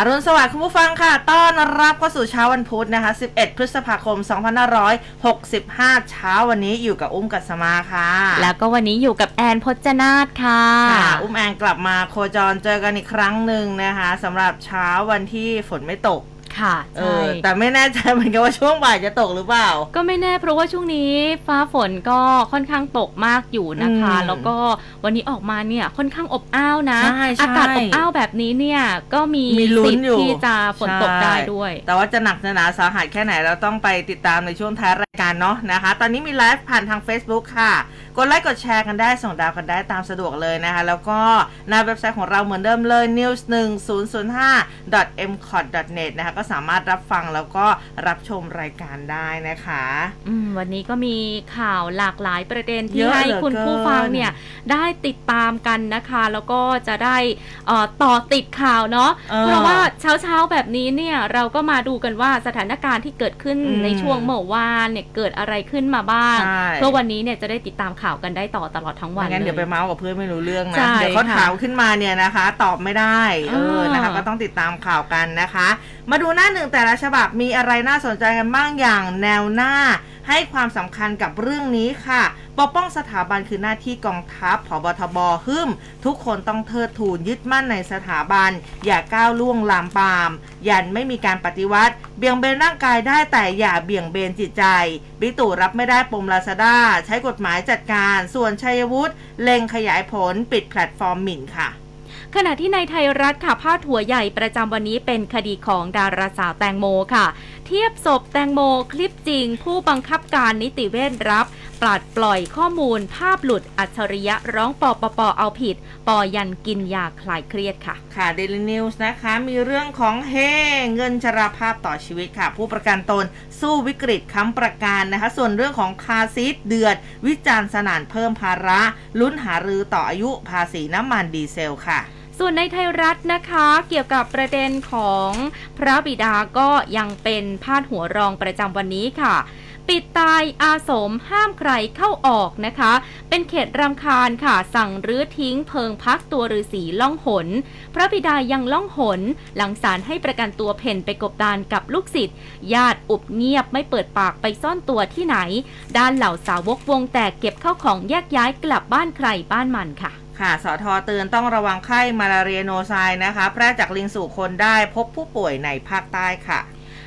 อรุณสวัสดิ์คุณผู้ฟังค่ะ ต้อนรับเข้าสู่เช้าวันพุธนะคะ 11 พฤษภาคม 2565 เช้าวันนี้อยู่กับอุ้มกัสมาค่ะ แล้วก็วันนี้อยู่กับแอนพจนาธค่ะค่ะ อุ้มแอนกลับมาโคจรเจอกันอีกครั้งหนึ่งนะคะสำหรับเช้าวันที่ฝนไม่ตก ค่ะเอใช่อแต่ไม่แน่ใจเหมือนกันว่าช่วงบ่ายจะตกหรือเปล่า ก็ไม่แน่เพราะว่าช่วงนี้ฟ้าฝนก็ค่อนข้างตกมากอยู่นะคะอืมแล้วก็วันนี้ออกมาเนี่ยค่อนข้างอบอ้าวนะใช่ใช่อากาศอบอ้าวแบบนี้เนี่ยก็มีมีลุ้สินทธิ์อยู่ที่จะฝนตกใช่ได้ด้วย แต่ว่าจะหนักจะหนาสาหัสแค่ไหนเราต้องไปติดตามในช่วงท้ายราย การเนาะนะคะ ตอนนี้มีไลฟ์ผ่านทาง Facebook ค่ะ กดไลค์กดแชร์กันได้ส่งดาวกันได้ตามสะดวกเลยนะคะ แล้วก็ในเว็บไซต์ของเราเหมือนเดิมเลย news 1 0 0 5 m c o t net นะคะ ก็สามารถรับฟังแล้วก็รับชมรายการได้นะคะอืมวันนี้ก็มีข่าวหลากหลายประเด็นเยที่อะให้เหลือคุณผู้เกินฟังเนี่ย ได้ติดตามกันนะคะ แล้วก็จะได้เอ่อต่อติดข่าวเนาะออเพราะว่าเช้าเช้าๆแบบนี้เนี่ยเราก็มาดูกันว่าสถานการณ์ที่เกิดขึ้นอืมในช่วงเมื่อวานเนี่ยเกิดอะไรขึ้นมาบ้างใช่เพื่อวันนี้เนี่ยจะได้ติดตามข่าวกันได้ต่อตลอดทั้งวันไม่งั้นเลเดี๋ยวไปเมาส์กับเพื่อนไม่รู้เรื่องใช่นะเดี๋ยวเขาค่ะถามขึ้นมาเนี่ยนะคะ ตอบไม่ได้เอออ่านนะคะก็ต้องติดตามข่าวกันนะคะ มาดูหน้าหนึ่งแต่ละฉบับมีอะไรน่าสนใจกันบ้างอย่างแนวหน้า ให้ความสำคัญกับเรื่องนี้ค่ะ ปกป้องสถาบันคือหน้าที่กองทัพผบทบฮึมทุกคนต้องเทิดทูนยึดมั่นในสถาบัน อย่าก้าวล่วงลามปาม ยันไม่มีการปฏิวัติ เบี่ยงเบนร่างกายได้แต่อย่าเบี่ยงเบนจิตใจ บิ๊กตู่รับไม่ได้ปมลาซาด้าใช้กฎหมายจัดการ ส่วนชัยวุฒิเล็งขยายผลปิดแพลตฟอร์มหมิ่นค่ะ ขณะที่ในไทยรัฐค่ะพาดหัวใหญ่ประจำวันนี้เป็นคดีของดาราสาวแตงโมค่ะ เทียบศพแตงโมคลิปจริง ผู้บังคับการนิติเวชรับ ปลัดปล่อยข้อมูล ภาพหลุดอัจฉริยะร้องปปปเอาผิด ปอยันกินยาคลายเครียดค่ะ ค่ะ Daily News นะคะมีเรื่องของเฮเงินชราภาพต่อชีวิตค่ะ ผู้ประกันตนสู้วิกฤตค้ำประกันนะคะ ส่วนเรื่องของคาซีดเดือด วิจารณ์สนานเพิ่มภาระ ลุ้นหารือต่ออายุภาษีน้ำมันดีเซลค่ะ ส่วนในไทยรัฐนะคะเกี่ยวกับประเด็นของพระบิดาก็ยังเป็นพาดหัวรองประจำวันนี้ค่ะ ปิดตายอาสมห้ามใครเข้าออกนะคะ เป็นเขตรำคาญค่ะ สั่งรื้อทิ้งเพิงพักตัวฤาษีล่องหน พระบิดายังล่องหน หลังศาลให้ประกันตัวเพ่นไปกบดานกับลูกศิษย์ญาติอุบเงียบไม่เปิดปากไปซ่อนตัวที่ไหน ด้านเหล่าสาวกวงแตกเก็บเข้าของแยกย้ายกลับบ้านใครบ้านมันค่ะ ค่ะสทเตือนต้องระวังไข้มาลาเรียโนไซนะคะ แพร่จากลิงสู่คนได้พบผู้ป่วยในภาคใต้ค่ะ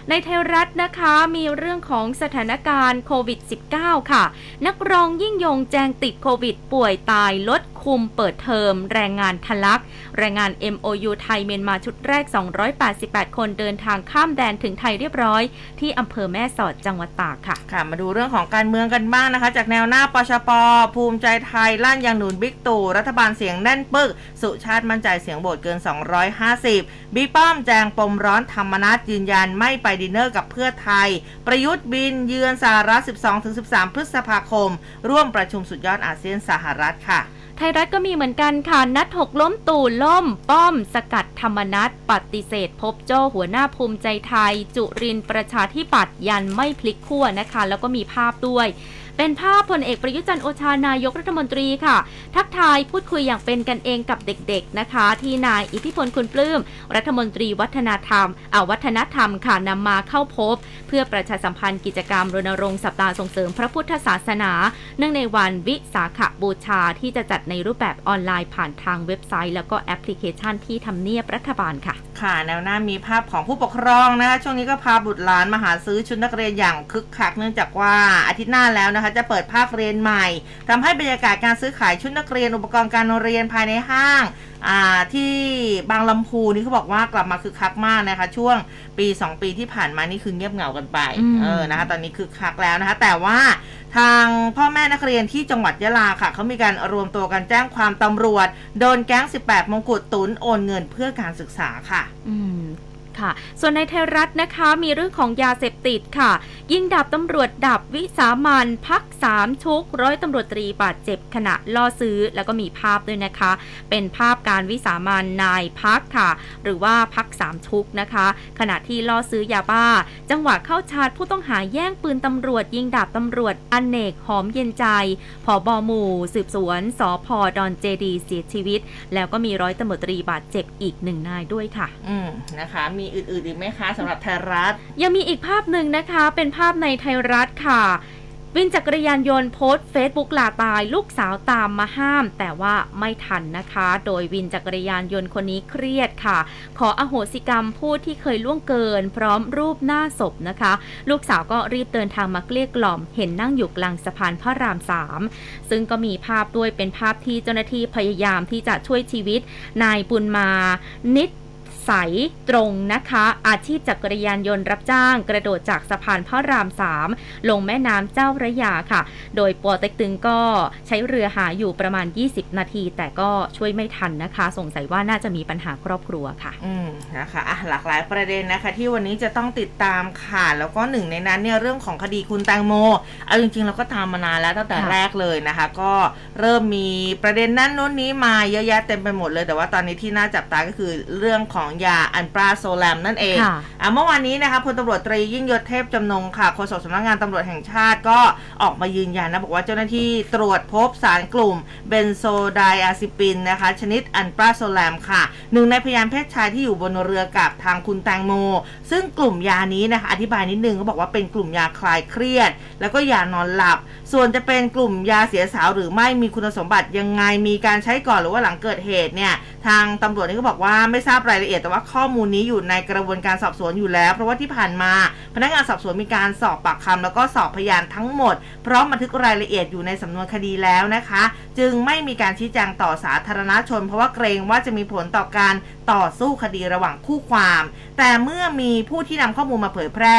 ในไทยรัฐนะคะมีเรื่องของสถานการณ์โควิด -19 ค่ะ นักร้องยิ่งยงแจงติดโควิดป่วยตายลด คุมเปิดเทอม แรงงานทะลัก แรงงาน MOU ไทยเมียนมาชุดแรก 288 คนเดินทางข้ามแดนถึงไทยเรียบร้อย ที่อำเภอแม่สอดจังหวัดตากค่ะ ค่ะ มาดูเรื่องของการเมืองกันบ้างนะคะ จากแนวหน้าปชปภูมิใจไทยลั่นยังหนุนบิ๊กตู่รัฐบาลเสียงแน่นปึก สุชาติมั่นใจเสียงโหวตเกิน 250 บิ๊กป้อมแจงปมร้อนธรรมนัสยืนยันไม่ไปดินเนอร์กับเพื่อไทย ประยุทธ์บินเยือนสหรัฐ 12-13 พฤษภาคม ร่วมประชุมสุดยอดอาเซียนสหรัฐค่ะ ทยรัฐก็มีเหมือนกันค่ะ นัดหกล้มตู่ล่ม ป้อม สกัดธรรมนัตปฏิเสธ พบโจหัวหน้าภูมิใจไทย จุรินทร์ประชาธิปัตย์ยันไม่พลิกขั้วนะคะ แล้วก็มีภาพด้วย เป็นภาพพลเอกประยุจันทร์โอชานายกรัฐมนตรีค่ะ ทักทายพูดคุยอย่างเป็นกันเองกับเด็กๆนะคะ ที่นายอิทธิพลคุณปลื้มรัฐมนตรีวัฒนธรรมอาวัฒนธรรมค่ะนำมาเข้าพบ เพื่อประชาสัมพันธ์กิจกรรมรณรงค์สัปดาห์ส่งเสริมพระพุทธศาสนา เนื่องในวันวิสาขบูชาที่จะจัดในรูปแบบออนไลน์ผ่านทางเว็บไซต์ แล้วก็แอปพลิเคชันที่ทำเนียบรัฐบาลค่ะ ค่ะแนวหน้ามีภาพของผู้ปกครองนะคะช่วงนี้ก็พาบุตรหลานมาหาซื้อชุดนักเรียนอย่างคึกคักเนื่องจากว่าอาทิตย์หน้าแล้วนะคะจะเปิดภาคเรียนใหม่ทำให้บรรยากาศการซื้อขายชุดนักเรียนอุปกรณ์การเรียนภายในห้างอ่าที่บางลำพูนี่เขาบอกว่ากลับมาคึกคักมากนะคะ ช่วงปี 2 ปีที่ผ่านมานี่คือเงียบเหงากันไปอืมเออนะคะตอนนี้คึกคักแล้วนะคะ แต่ว่าทางพ่อแม่นักเรียนที่จังหวัดยะลาค่ะเขามีการรวมตัวกันแจ้งความตำรวจ โดนแก๊ง 18 มงกุฎตุนโอนเงินเพื่อการศึกษาค่ะอืม ค่ะ ส่วนในไทยรัฐนะคะมีเรื่องของยาเสพติดค่ะ ยิงดับตำรวจดับวิสามันพักสามชุก ร้อยตำรวจตรีบาดเจ็บขณะล่อซื้อ แล้วก็มีภาพด้วยนะคะ เป็นภาพการวิสามันนายพักค่ะ หรือว่าพักสามชุกนะคะ ขณะที่ล่อซื้อยาบ้า จังหวะเข้าชาร์จผู้ต้องหาแย่งปืนตำรวจ ยิงดาบตำรวจอเนกหอมเย็นใจผอบอหมู่ สืบสวนสภ.ดอนเจดีย์เสียชีวิต แล้วก็มีร้อยตำรวจตรีบาดเจ็บอีกหนึ่งนายด้วยค่ะ อืมนะคะมีอื่นๆอีกไหมคะสำหรับไทยรัฐ ยังมีอีกภาพหนึ่งนะคะ เป็นภาพในไทยรัฐค่ะวินจักรยานยนต์โพสต์เฟซบุ๊กลาตายลูกสาวตามมาห้าม แต่ว่าไม่ทันนะคะ โดยวินจักรยานยนต์คนนี้เครียดค่ะ ขออโหสิกรรมผู้ที่เคยล่วงเกิน พร้อมรูปหน้าศพนะคะ ลูกสาวก็รีบเดินทางมาเกลี้ยกล่อม เห็นนั่งอยู่กลางสะพานพระรามสามซึ่งก็มีภาพด้วยเป็นภาพที่เจ้าหน้าที่พยายามที่จะช่วยชีวิต นายบุญมา นิด ใสตรงนะคะ อาชีพจักรยานยนต์รับจ้าง กระโดดจากสะพานพระราม 3 ลงแม่น้ำเจ้าพระยาค่ะ โดยปอเต็กตึงก็ใช้เรือหาอยู่ประมาณ 20 นาที แต่ก็ช่วยไม่ทันนะคะ สงสัยว่าน่าจะมีปัญหาครอบครัวค่ะอืมนะคะอะหลากหลายประเด็นนะคะ ที่วันนี้จะต้องติดตามค่ะ แล้วก็หนึ่งในนั้นเนี่ยเรื่องของคดีคุณแตงโมเอาจริงๆเราก็ตามมานานแล้วตั้งแต่แรกเลยนะคะ ก็เริ่มมีประเด็นนั้นโน้นนี้มาเยอะแยะเต็มไปหมดเลย แต่ว่าตอนนี้ที่น่าจับตาก็คือเรื่องของยาอันปราโซแลมนั่นเองค่ะอะเมื่อวานนี้นะคะพลตำรวจตรียิ่งยศเทพจำนงค่ะโฆษกสำนักงานตำรวจแห่งชาติก็ออกมายืนยันนะ บอกว่าเจ้าหน้าที่ตรวจพบสารกลุ่มเบนโซไดอะซีปีนนะคะ ชนิดอัลปราโซแลมค่ะ หนึ่งในพยานเพศชายที่อยู่บนเรือกับทางคุณแตงโม ซึ่งกลุ่มยานี้นะคะอธิบายนิดนึงเขาบอกว่าเป็นกลุ่มยาคลายเครียด แล้วก็ยานอนหลับ ส่วนจะเป็นกลุ่มยาเสียสาวหรือไม่มีคุณสมบัติยังไงมีการใช้ก่อนหรือว่าหลังเกิดเหตุเนี่ยทางตำรวจนี่ก็บอกว่าไม่ทราบรายละเอียดแต่ว่าข้อมูลนี้อยู่ในกระบวนการสอบสวนอยู่แล้ว เพราะว่าที่ผ่านมา พนักงานสอบสวนมีการสอบปากคำแล้วก็สอบพยานทั้งหมด พร้อมบันทึกรายละเอียดอยู่ในสำนวนคดีแล้วนะคะ จึงไม่มีการชี้แจงต่อสาธารณชน เพราะว่าเกรงว่าจะมีผลต่อการต่อสู้คดีระหว่างคู่ความ แต่เมื่อมีผู้ที่นำข้อมูลมาเผยแพร่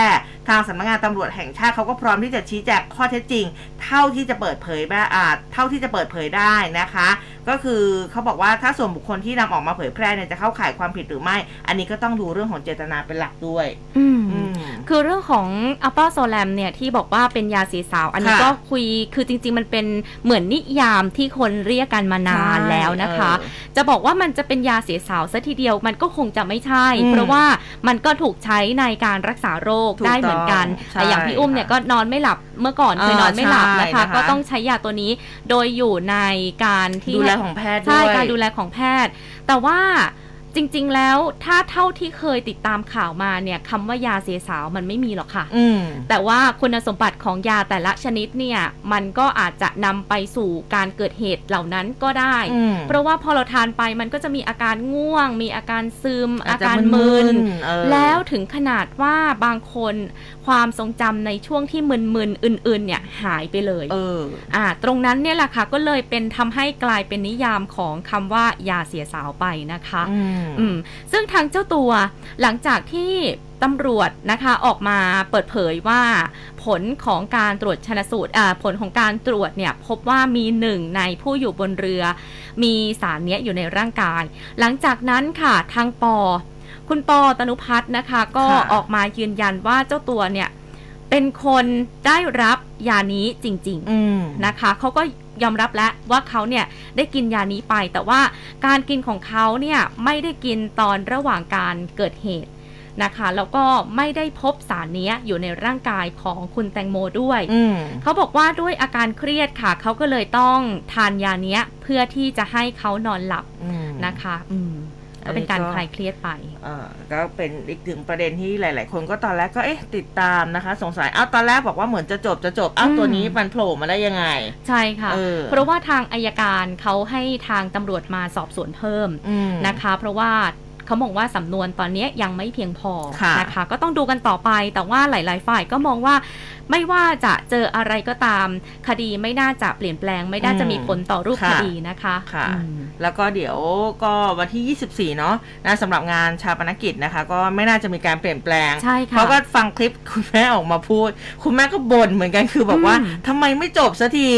ทางสำนักงานตำรวจแห่งชาติเขาก็พร้อมที่จะชี้แจงข้อเท็จจริง เท่าที่จะเปิดเผยได้อาจเท่าที่จะเปิดเผยได้นะคะ ก็คือเขาบอกว่าถ้าส่วนบุคคลที่นำออกมาเผยแพร่เนี่ยจะเข้าข่ายความผิดหรือไม่ อันนี้ก็ต้องดูเรื่องของเจตนาเป็นหลักด้วยอืมอืมคือเรื่องของอัลปาโซแลมเนี่ยที่บอกว่าเป็นยาสีสาว อันนี้ค่ะก็คุยคือจริง ๆ มันเป็นเหมือนนิยามที่คนเรียกกันมานานใช่แล้วนะคะเออจะบอกว่ามันจะเป็นยาเสียสาวซะทีเดียวมันก็คงจะไม่ใช่อืมเพราะว่ามันก็ถูกใช้ในการรักษาโรคถูกได้เหมือนกันต้องใช่แต่อย่างพี่อุ้มเนี่ยก็นอนไม่หลับเมื่อก่อนเออเคยนอนไม่หลับใช่นะคะนะคะ ก็ต้องใช้ยาตัวนี้โดยอยู่ในการที่ดูแลของแพทย์ด้ใช่วยการดูแลของแพทย์ แต่ว่า จริง ๆ แล้วถ้าเท่าที่เคยติดตามข่าวมาเนี่ยคำว่ายาเสียสาวมันไม่มีหรอกค่ะอืมแต่ว่าคุณสมบัติของยาแต่ละชนิดเนี่ย มันก็อาจจะนำไปสู่การเกิดเหตุเหล่านั้นก็ได้อืมเพราะว่าพอเราทานไปมันก็จะมีอาการง่วง มีอาการซึม อาอาจจะการมึมึนนๆเออแล้วถึงขนาดว่าบางคนความทรงจำในช่วงที่มึนๆอื่น ๆ เนี่ยหายไปเลยเอออ่า ตรงนั้นเนี่ยแหละค่ะก็เลยเป็นทำให้กลายเป็นนิยามของคำว่ายาเสียสาวไปนะคะ อืมอืมซึ่งทางเจ้าตัวหลังจากที่ตำรวจนะคะออกมาเปิดเผยว่าผลของการตรวจชนสูตรอ่าผลของการตรวจเนี่ยพบว่ามีหนึ่งในผู้อยู่บนเรือ มีสารเนี้ยอยู่ในร่างกาย หลังจากนั้นค่ะทางปอ คุณปอตนุพัฒน์นะคะ ก็ค่ะออกมายืนยันว่าเจ้าตัวเนี่ยเป็นคนได้รับยานี้จริงๆอืมนะคะเขาก็ ยอมรับแล้วว่าเขาเนี่ยได้กินยานี้ไป แต่ว่าการกินของเขาเนี่ยไม่ได้กินตอนระหว่างการเกิดเหตุนะคะแล้วก็ไม่ได้พบสารเนี้ยอยู่ในร่างกายของคุณแตงโมด้วยอืมเขาบอกว่าด้วยอาการเครียดค่ะ เขาก็เลยต้องทานยาเนี้ยเพื่อที่จะให้เขานอนหลับอืมนะคะอืมอัน ก็นี้เป็นการก็คลายเครียดไปเอ่อก็เป็นอีกถึงประเด็นที่หลาย ๆ คนก็ตอนแรกก็เอ๊ะติดตามนะคะ สงสัยอ้าวตอนแรกบอกว่าเหมือนจะจบจะจบอ้าวอืมตัวนี้มันโผล่มาได้ยังไง ใช่ค่ะเออเพราะว่าทางอายการเขาให้ทางตำรวจมาสอบสวนเพิ่มอืมนะคะ เพราะว่า เขามองว่าสำนวนตอนนี้ยังไม่เพียงพอค่ะนะคะก็ต้องดูกันต่อไป แต่ว่าหลาย ๆ ฝ่ายก็มองว่าไม่ว่าจะเจออะไรก็ตาม คดีไม่น่าจะเปลี่ยนแปลง ไม่น่าจะมีผลต่อรูปคดีนะคะค่ะอืมแล้วก็เดี๋ยวก็วันที่ 24 เนาะนะสำหรับงานชาปนกิจนะคะ ก็ไม่น่าจะมีการเปลี่ยนแปลงใช่ค่ะเพราะก็ฟังคลิปคุณแม่ออกมาพูด คุณแม่ก็บ่นเหมือนกันคือบอกว่าอืมทำไมไม่จบสักที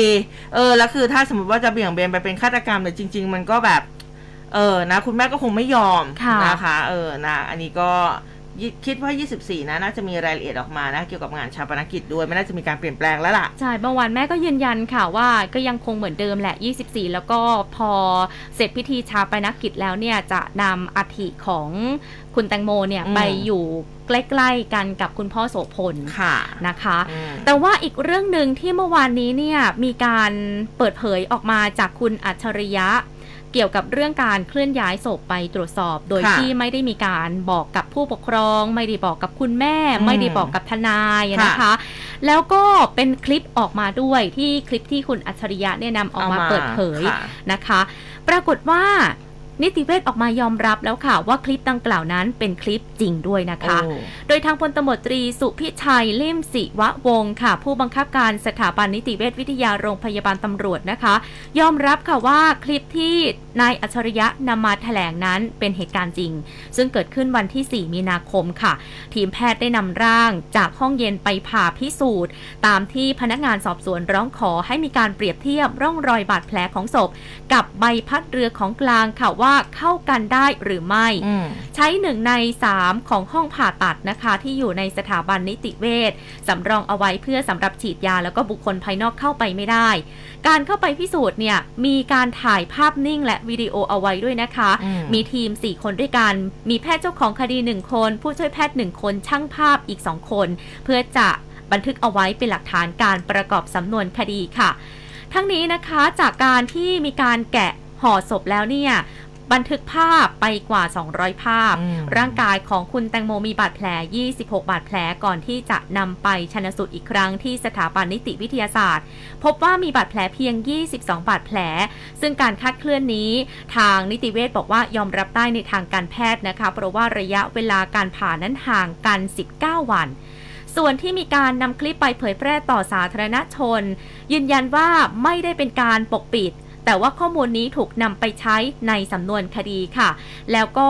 เออแล้วคือถ้าสมมติว่าจะเบี่ยงเบนไปเป็นฆาตกรรมเนี่ยจริง ๆ มันก็แบบ เออนะ คุณแม่ก็คงไม่ยอมค่ะนะคะ เออนะอันนี้ก็ยิคิดว่า 24 นะน่าจะมีรายละเอียดออกมานะเกี่ยวกับงานชาปนกิจด้วยไม่น่าจะมีการเปลี่ยนแปลงแล้วล่ะ ใช่เมื่อวานแม่ก็ยืนยันค่ะว่าก็ยังคงเหมือนเดิมแหละ 24 แล้วก็พอเสร็จพิธีชาปนกิจแล้วเนี่ยจะนำอัฐิของคุณแตงโมเนี่ยอืมไปอยู่ใกล้ๆกันกับคุณพ่อโสพลค่ะนะคะอืมแต่ว่าอีกเรื่องหนึ่งที่เมื่อวานนี้เนี่ยมีการเปิดเผยออกมาจากคุณอัจฉริยะ เกี่ยวกับเรื่องการเคลื่อนย้ายศพไปตรวจสอบ โดยค่ะที่ไม่ได้มีการบอกกับผู้ปกครอง ไม่ได้บอกกับคุณแม่อืมไม่ได้บอกกับทนายนะคะ แล้วก็เป็นคลิปออกมาด้วยที่คลิปที่คุณอัจฉริยะเนี่ยนำออกมาเปิดเผยค่ะนะคะ ปรากฏว่า นิติเวชออกมายอมรับแล้วค่ะว่าคลิปดังกล่าวนั้นเป็นคลิปจริงด้วยนะคะโอ้โดยทางพลตำรวจตรีสุพิชัยเล่มศิวะวงศ์ค่ะ ผู้บังคับการสถาบันนิติเวชวิทยาโรงพยาบาลตำรวจนะคะ ยอมรับค่ะว่าคลิปที่นายอัจฉริยะนำมาแถลงนั้นเป็นเหตุการณ์จริง ซึ่งเกิดขึ้นวันที่ 4 มีนาคมค่ะ ทีมแพทย์ได้นำร่างจากห้องเย็นไปผ่าพิสูจน์ ตามที่พนักงานสอบสวนร้องขอให้มีการเปรียบเทียบร่องรอยบาดแผลของศพ กับใบพัดเรือของกลางค่ะว่าเข้ากันได้หรือไม่อืมใช้หนึ่งใน3ของห้องผ่าตัดนะคะ ที่อยู่ในสถาบันนิติเวชสำรองเอาไว้เพื่อสำหรับฉีดยาแล้วก็บุคคลภายนอกเข้าไปไม่ได้ การเข้าไปพิสูจน์เนี่ยมีการถ่ายภาพนิ่งและวิดีโอเอาไว้ด้วยนะคะอืมมีทีม 4 คนด้วยกัน มีแพทย์เจ้าของคดี 1 คน ผู้ช่วยแพทย์ 1 คน ช่างภาพอีก 2 คน เพื่อจะบันทึกเอาไว้เป็นหลักฐานการประกอบสำนวนคดีค่ะ ทั้งนี้นะคะจากการที่มีการแกะห่อศพแล้วเนี่ย บันทึกภาพไปกว่า 200 ภาพอืมร่างกายของคุณแตงโมมีบาดแผล 26 บาดแผลก่อนที่จะนำไปชนสูตรอีกครั้งที่สถาบันนิติวิทยาศาสตร์ พบว่ามีบาดแผลเพียง 22 บาดแผล ซึ่งการคาดเคลื่อนนี้ ทางนิติเวชบอกว่ายอมรับได้ในทางการแพทย์นะคะ เพราะว่าระยะเวลาการผ่านั้นห่างกัน 19 วันส่วนที่มีการนำคลิปไปเผยแพร่ต่อสาธารณชน ยืนยันว่าไม่ได้เป็นการปกปิด แต่ว่าข้อมูลนี้ถูกนำไปใช้ในสำนวนคดีค่ะ แล้วก็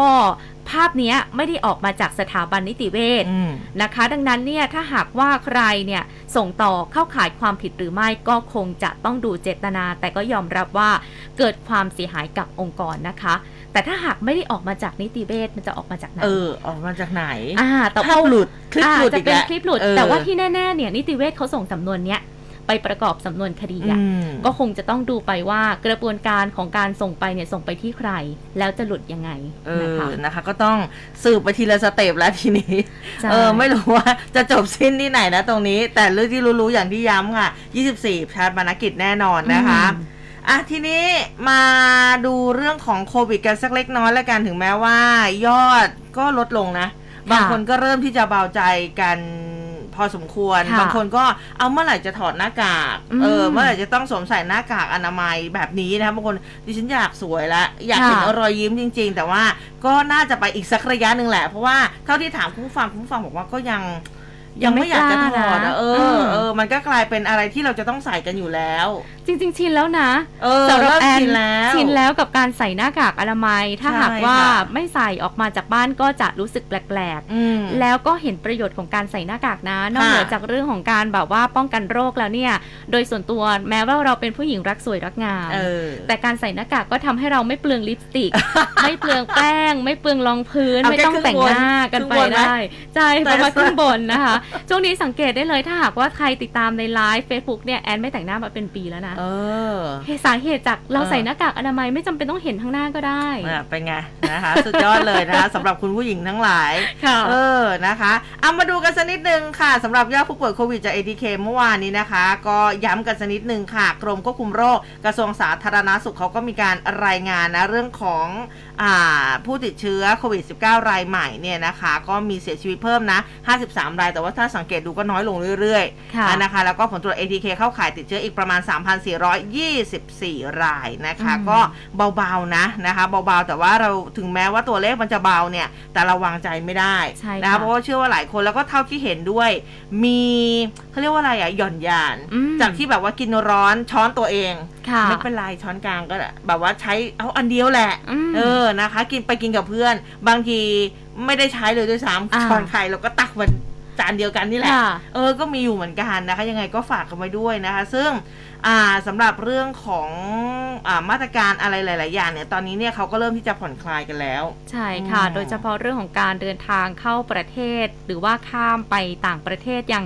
ภาพเนี้ยไม่ได้ออกมาจากสถาบันนิติเวชอืมนะคะ ดังนั้นเนี่ยถ้าหากว่าใครเนี่ยส่งต่อเข้าข่ายความผิดหรือไม่ก็คงจะต้องดูเจตนา แต่ก็ยอมรับว่าเกิดความเสียหายกับองค์กรนะคะ แต่ถ้าหากไม่ได้ออกมาจากนิติเวชมันจะออกมาจากไหนเออออกมาจากไหนอ่าแต่ภาพหลุดคลิปอ่าหลุดจะอีกเป็นแล้วคลิปหลุดเออแต่ว่าที่แน่ๆเนี่ยนิติเวชเขาส่งสำนวนเนี้ย ไปประกอบสำนวนคดีอะอืมก็คงจะต้องดูไปว่ากระบวนการของการส่งไปเนี่ยส่งไปที่ใคร แล้วจะหลุดยังไงเอนะอคะนะคะ ก็ต้องสืบไปทีละสเต็ปแล้วทีนี้ใช่เออไม่รู้ว่าจะจบสิ้นที่ไหนนะตรงนี้ แต่เรื่องที่รู้ๆอย่างที่ย้ำค่ะ 24ชาปนกิจแน่นอนนะคะอืมอะทีนี้มาดูเรื่องของโควิดกันสักเล็กน้อยแล้วกันถึงแม้ว่า ยอดก็ลดลงนะ บางคนก็เริ่มที่จะเบาใจกัน พอสมควรค่ะบางคนก็เอาเมื่อไหร่จะถอดหน้ากากอืมเออเมื่อไหร่จะต้องสวมใส่หน้ากากอนามัยแบบนี้นะคะบางคนดิฉันอยากสวยแล้วอยากเห็นค่ะรอยยิ้มจริง ๆ แต่ว่าก็น่าจะไปอีกสักระยะหนึ่งแหละ เพราะว่าเท่าที่ถามคุณผู้ฟังคุณผู้ฟังบอกว่าก็ยังยังไม่อยากจะถอดอะเอออมเออ มันก็กลายเป็นอะไรที่เราจะต้องใส่กันอยู่แล้ว จริงๆชินแล้วนะเออสำหรับเริ่มแอนชินแล้วชินแล้วกับการใส่หน้ากากอนามัย ถ้าใช่หากว่าค่ะไม่ใส่ออกมาจากบ้านก็จะรู้สึกแปลกอืมๆแล้วก็เห็นประโยชน์ของการใส่หน้ากากนะ นอกค่ะเหนือจากเรื่องของการแบบว่าป้องกันโรคแล้วเนี่ย โดยส่วนตัวแม้ว่าเราเป็นผู้หญิงรักสวยรักงามเออแต่การใส่หน้ากากก็ทำให้เราไม่เปลืองลิปสติก ไม่เปลืองแป้ง ไม่เปลืองรองพื้นเอาไม่แค่ต้องแต่งหน้ากันไปครึ่งบนไหมได้ใช่แต่ประมาณครึ่งบนนะคะช่วงนี้สังเกตได้เลยถ้าหากว่าใครติดตามในไลฟ์ Facebook เนี่ยแอนไม่แต่งหน้ามาเป็นปีแล้วนะเออสาเหตุจากเราเออใส่หน้ากากอนามัยไม่จำเป็นต้องเห็นทั้งหน้าก็ได้อะเป็นไงนะคะ สุดยอดเลยนะคะสำหรับคุณผู้หญิงทั้งหลายค่ะเออนะคะเอามาดูกันสักนิดนึงค่ะสำหรับยอดผู้ป่วยโควิดจาก ATK เมื่อวานนี้นะคะ ก็ย้ำกันสักนิดนึงค่ะ กรมควบคุมโรคกระทรวงสาธารณาสุขเขาก็มีการรายงานนะเรื่องของอ่าผู้ติดเชื้อโควิด -19 รายใหม่เนี่ยนะคะ ก็มีเสียชีวิตเพิ่มนะ 53 ราย แต่ว่าถ้าสังเกตดูก็น้อยลงเรื่อยๆค่ะอะนะคะ แล้วก็ผลตรวจ ATK เข้าข่ายติดเชื้ออีกประมาณ3,424 รายนะคะอืมก็เบาๆนะนะคะเบาๆ แต่ว่าเราถึงแม้ว่าตัวเลขมันจะเบาเนี่ย แต่เราวางใจไม่ได้ใช่นะคะค่ะเพราะว่าเชื่อว่าหลายคนแล้วก็เท่าที่เห็นด้วย มีเขาเรียกว่าอะไรอะหย่อนยานอืมจากที่แบบว่ากินร้อนช้อนตัวเองค่ะไม่เป็นไรช้อนกลางก็ได้แบบว่าใช้เอาอันเดียวแหละมเออนะคะ กินไปกินกับเพื่อน บางทีไม่ได้ใช้เลยด้วยซ้ำอ่าช้อนใครเราก็ตักมัน จานเดียวกันนี่แหละค่ะเออ ก็มีอยู่เหมือนกันนะคะ ยังไงก็ฝากกันไว้ด้วยนะคะ ซึ่งอ่าสำหรับเรื่องของอ่ามาตรการอะไรหลาย ๆ อย่างเนี่ย ตอนนี้เนี่ยเขาก็เริ่มที่จะผ่อนคลายกันแล้ว ใช่ค่ะอืมโดยเฉพาะเรื่องของการเดินทางเข้าประเทศ หรือว่าข้ามไปต่างประเทศอย่าง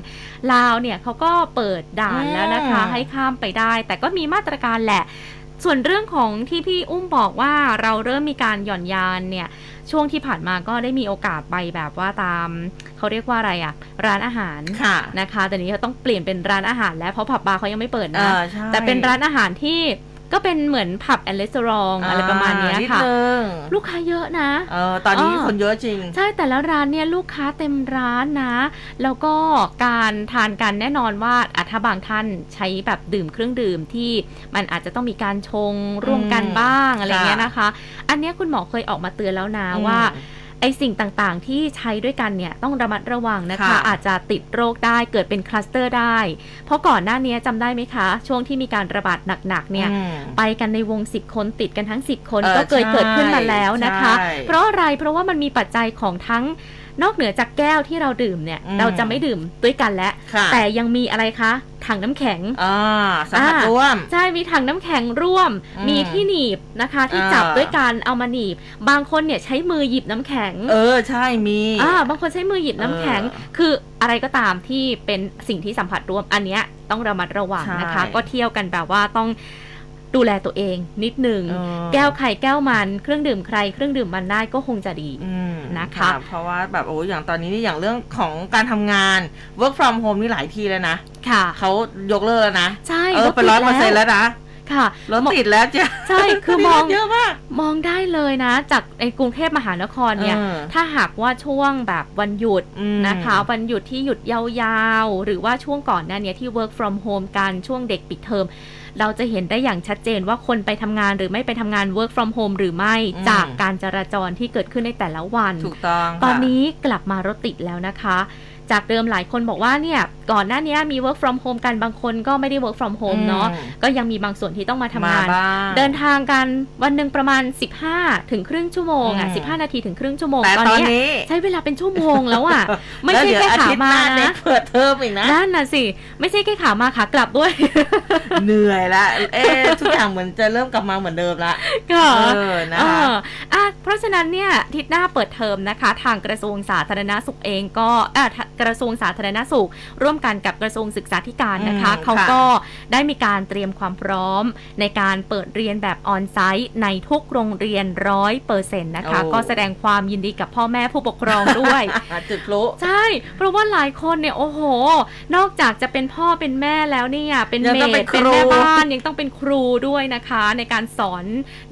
ลาวเนี่ยเขาก็เปิดด่านแล้วนะคะ ให้ข้ามไปได้ แต่ก็มีมาตรการแหละ ส่วนเรื่องของที่พี่อุ้มบอกว่าเราเริ่มมีการหย่อนยานเนี่ยช่วงที่ผ่านมาก็ได้มีโอกาสไปแบบว่าตามเขาเรียกว่าอะไรอะร้านอาหารค่ะนะคะ แต่นี้เขาต้องเปลี่ยนเป็นร้านอาหาร แล้วเพราะผับบาร์เขายังไม่เปิดเอนะอใช่แต่เป็นร้านอาหารที่ ก็เป็นเหมือน pub and restaurant อะไรประมาณเนี้ยนิดค่ะนึงลูกค้าเยอะนะเออตอนนี้เออคนเยอะจริง ใช่แต่ละร้านเนี่ยลูกค้าเต็มร้านนะ แล้วก็การทานกันแน่นอนว่าอะถ้าบางท่านใช้แบบดื่มเครื่องดื่มที่มันอาจจะต้องมีการชงร่วมกันบ้างอะไรเงี้ยนะคะ อันเนี้ยคุณหมอเคยออกมาเตือนแล้วนะอืมว่า ไอสิ่งต่างๆ ที่ใช้ด้วยกันเนี่ยต้องระมัดระวังนะคะค่ะอาจจะติดโรคได้เกิดเป็นคลัสเตอร์ได้ เพราะก่อนหน้านี้จำได้ไหมคะ ช่วงที่มีการระบาดหนักๆเนี่ยอืมไปกันในวง 10 คนติดกันทั้ง 10 คนเออก็เคยใช่เกิดขึ้นมาแล้วนะคะใช่เพราะอะไรเพราะว่ามันมีปัจจัยของทั้ง นอกเหนือจากแก้วที่เราดื่มเนี่ยอืมเราจะไม่ดื่มด้วยกันแล้วค่ะแต่ยังมีอะไรคะถังน้ำแข็งอ่าสหัสอ่าร่วม ใช่ มีถังน้ำแข็งร่วมอืมมีที่หนีบนะคะ ที่อ่าจับด้วยกันเอามาหนีบ บางคนเนี่ยใช้มือหยิบน้ำแข็ง เออ ใช่ มีอ่าบางคนใช้มือหยิบน้ำแข็งเออคืออะไรก็ตามที่เป็นสิ่งที่สัมผัสร่วม อันเนี้ยต้องระมัดระวังนะคะใช่ก็เที่ยวกันแบบว่าต้อง ดูแลตัวเองนิดหนึ่งเออแก้วไข่แก้วมันเครื่องดื่มใคร เครื่องดื่มมันได้ก็คงจะดีอืมนะคะ เพราะว่าแบบโอ้ยอย่างตอนนี้นี่อย่างเรื่องของการทำงาน work from home นี่หลายที่แล้วนะ ค่ะเขายกเลิกแล้วนะ ใช่เออเป็นร้อยเปอร์เซ็นต์แล้วนะค่ะรถติดแล้วจ้ะใช่คือมองเยอะมากมองได้เลยนะ จากในกรุงเทพมหานครเนี่ยเออถ้าหากว่าช่วงแบบวันหยุดอืมนะคะ วันหยุดที่หยุดยาวๆ หรือว่าช่วงก่อนหน้าเนี้ที่ work from home กันช่วงเด็กปิดเทอม เราจะเห็นได้อย่างชัดเจนว่าคนไปทำงานหรือไม่ไปทำงาน work from home หรือไม่อืมจากการจราจรที่เกิดขึ้นในแต่ละวัน ถูกต้อง ตอนค่ะนี้กลับมารถติดแล้วนะคะ จากเดิมหลายคนบอกว่าเนี่ยก่อนหน้านี้มี work from home กันบางคนก็ไม่ได้ work from home เนาะอืมก็ยังมีบางส่วนที่ต้องมาทำมางานบ้างเดินทางกันวันหนึ่งประมาณ 15 ถึงครึ่งชั่วโมงอะอืม15 นาทีถึงครึ่งชั่วโมงแต่ตอนเยนี้ใช้เวลาเป็นชั่วโมงแล้วอะไม่แล้วใช่เดี๋ยวแค่อาขาทิตย์หมาน้าได้นะเปิดเทอมอีกนะนั่นน่ะสิไม่ใช่แค่ขามาขากลับด้วย เหนื่อยละเอ๊ะทุกอย่างเหมือนจะเริ่มกลับมาเหมือนเดิมละค่ะเออนะเอคะออะเพราะฉะนั้นเนี่ยอาทิศหน้าเปิดเทอมนะคะ ทางกระทรวงสาธารณสุขเองก็เอ่อกระทรวงสาธารณสุข ร่วมกันกับกระทรวงศึกษาธิการนะคะอืมเขาค่ะก็ได้มีการเตรียมความพร้อม ในการเปิดเรียนแบบออนไซต์ในทุกโรงเรียนร้อยเปอร์เซ็นต์นะคะ ก็แสดงความยินดีกับพ่อแม่ผู้ปกครองด้วยจุดพลุใช่ เพราะว่าหลายคนเนี่ยโอ้โห นอกจากจะเป็นพ่อเป็นแม่แล้วเนี่ยเป็นยังเมต้องดเป็นเป็นครูแม่บ้านยังต้องเป็นครูด้วยนะคะ ในการสอน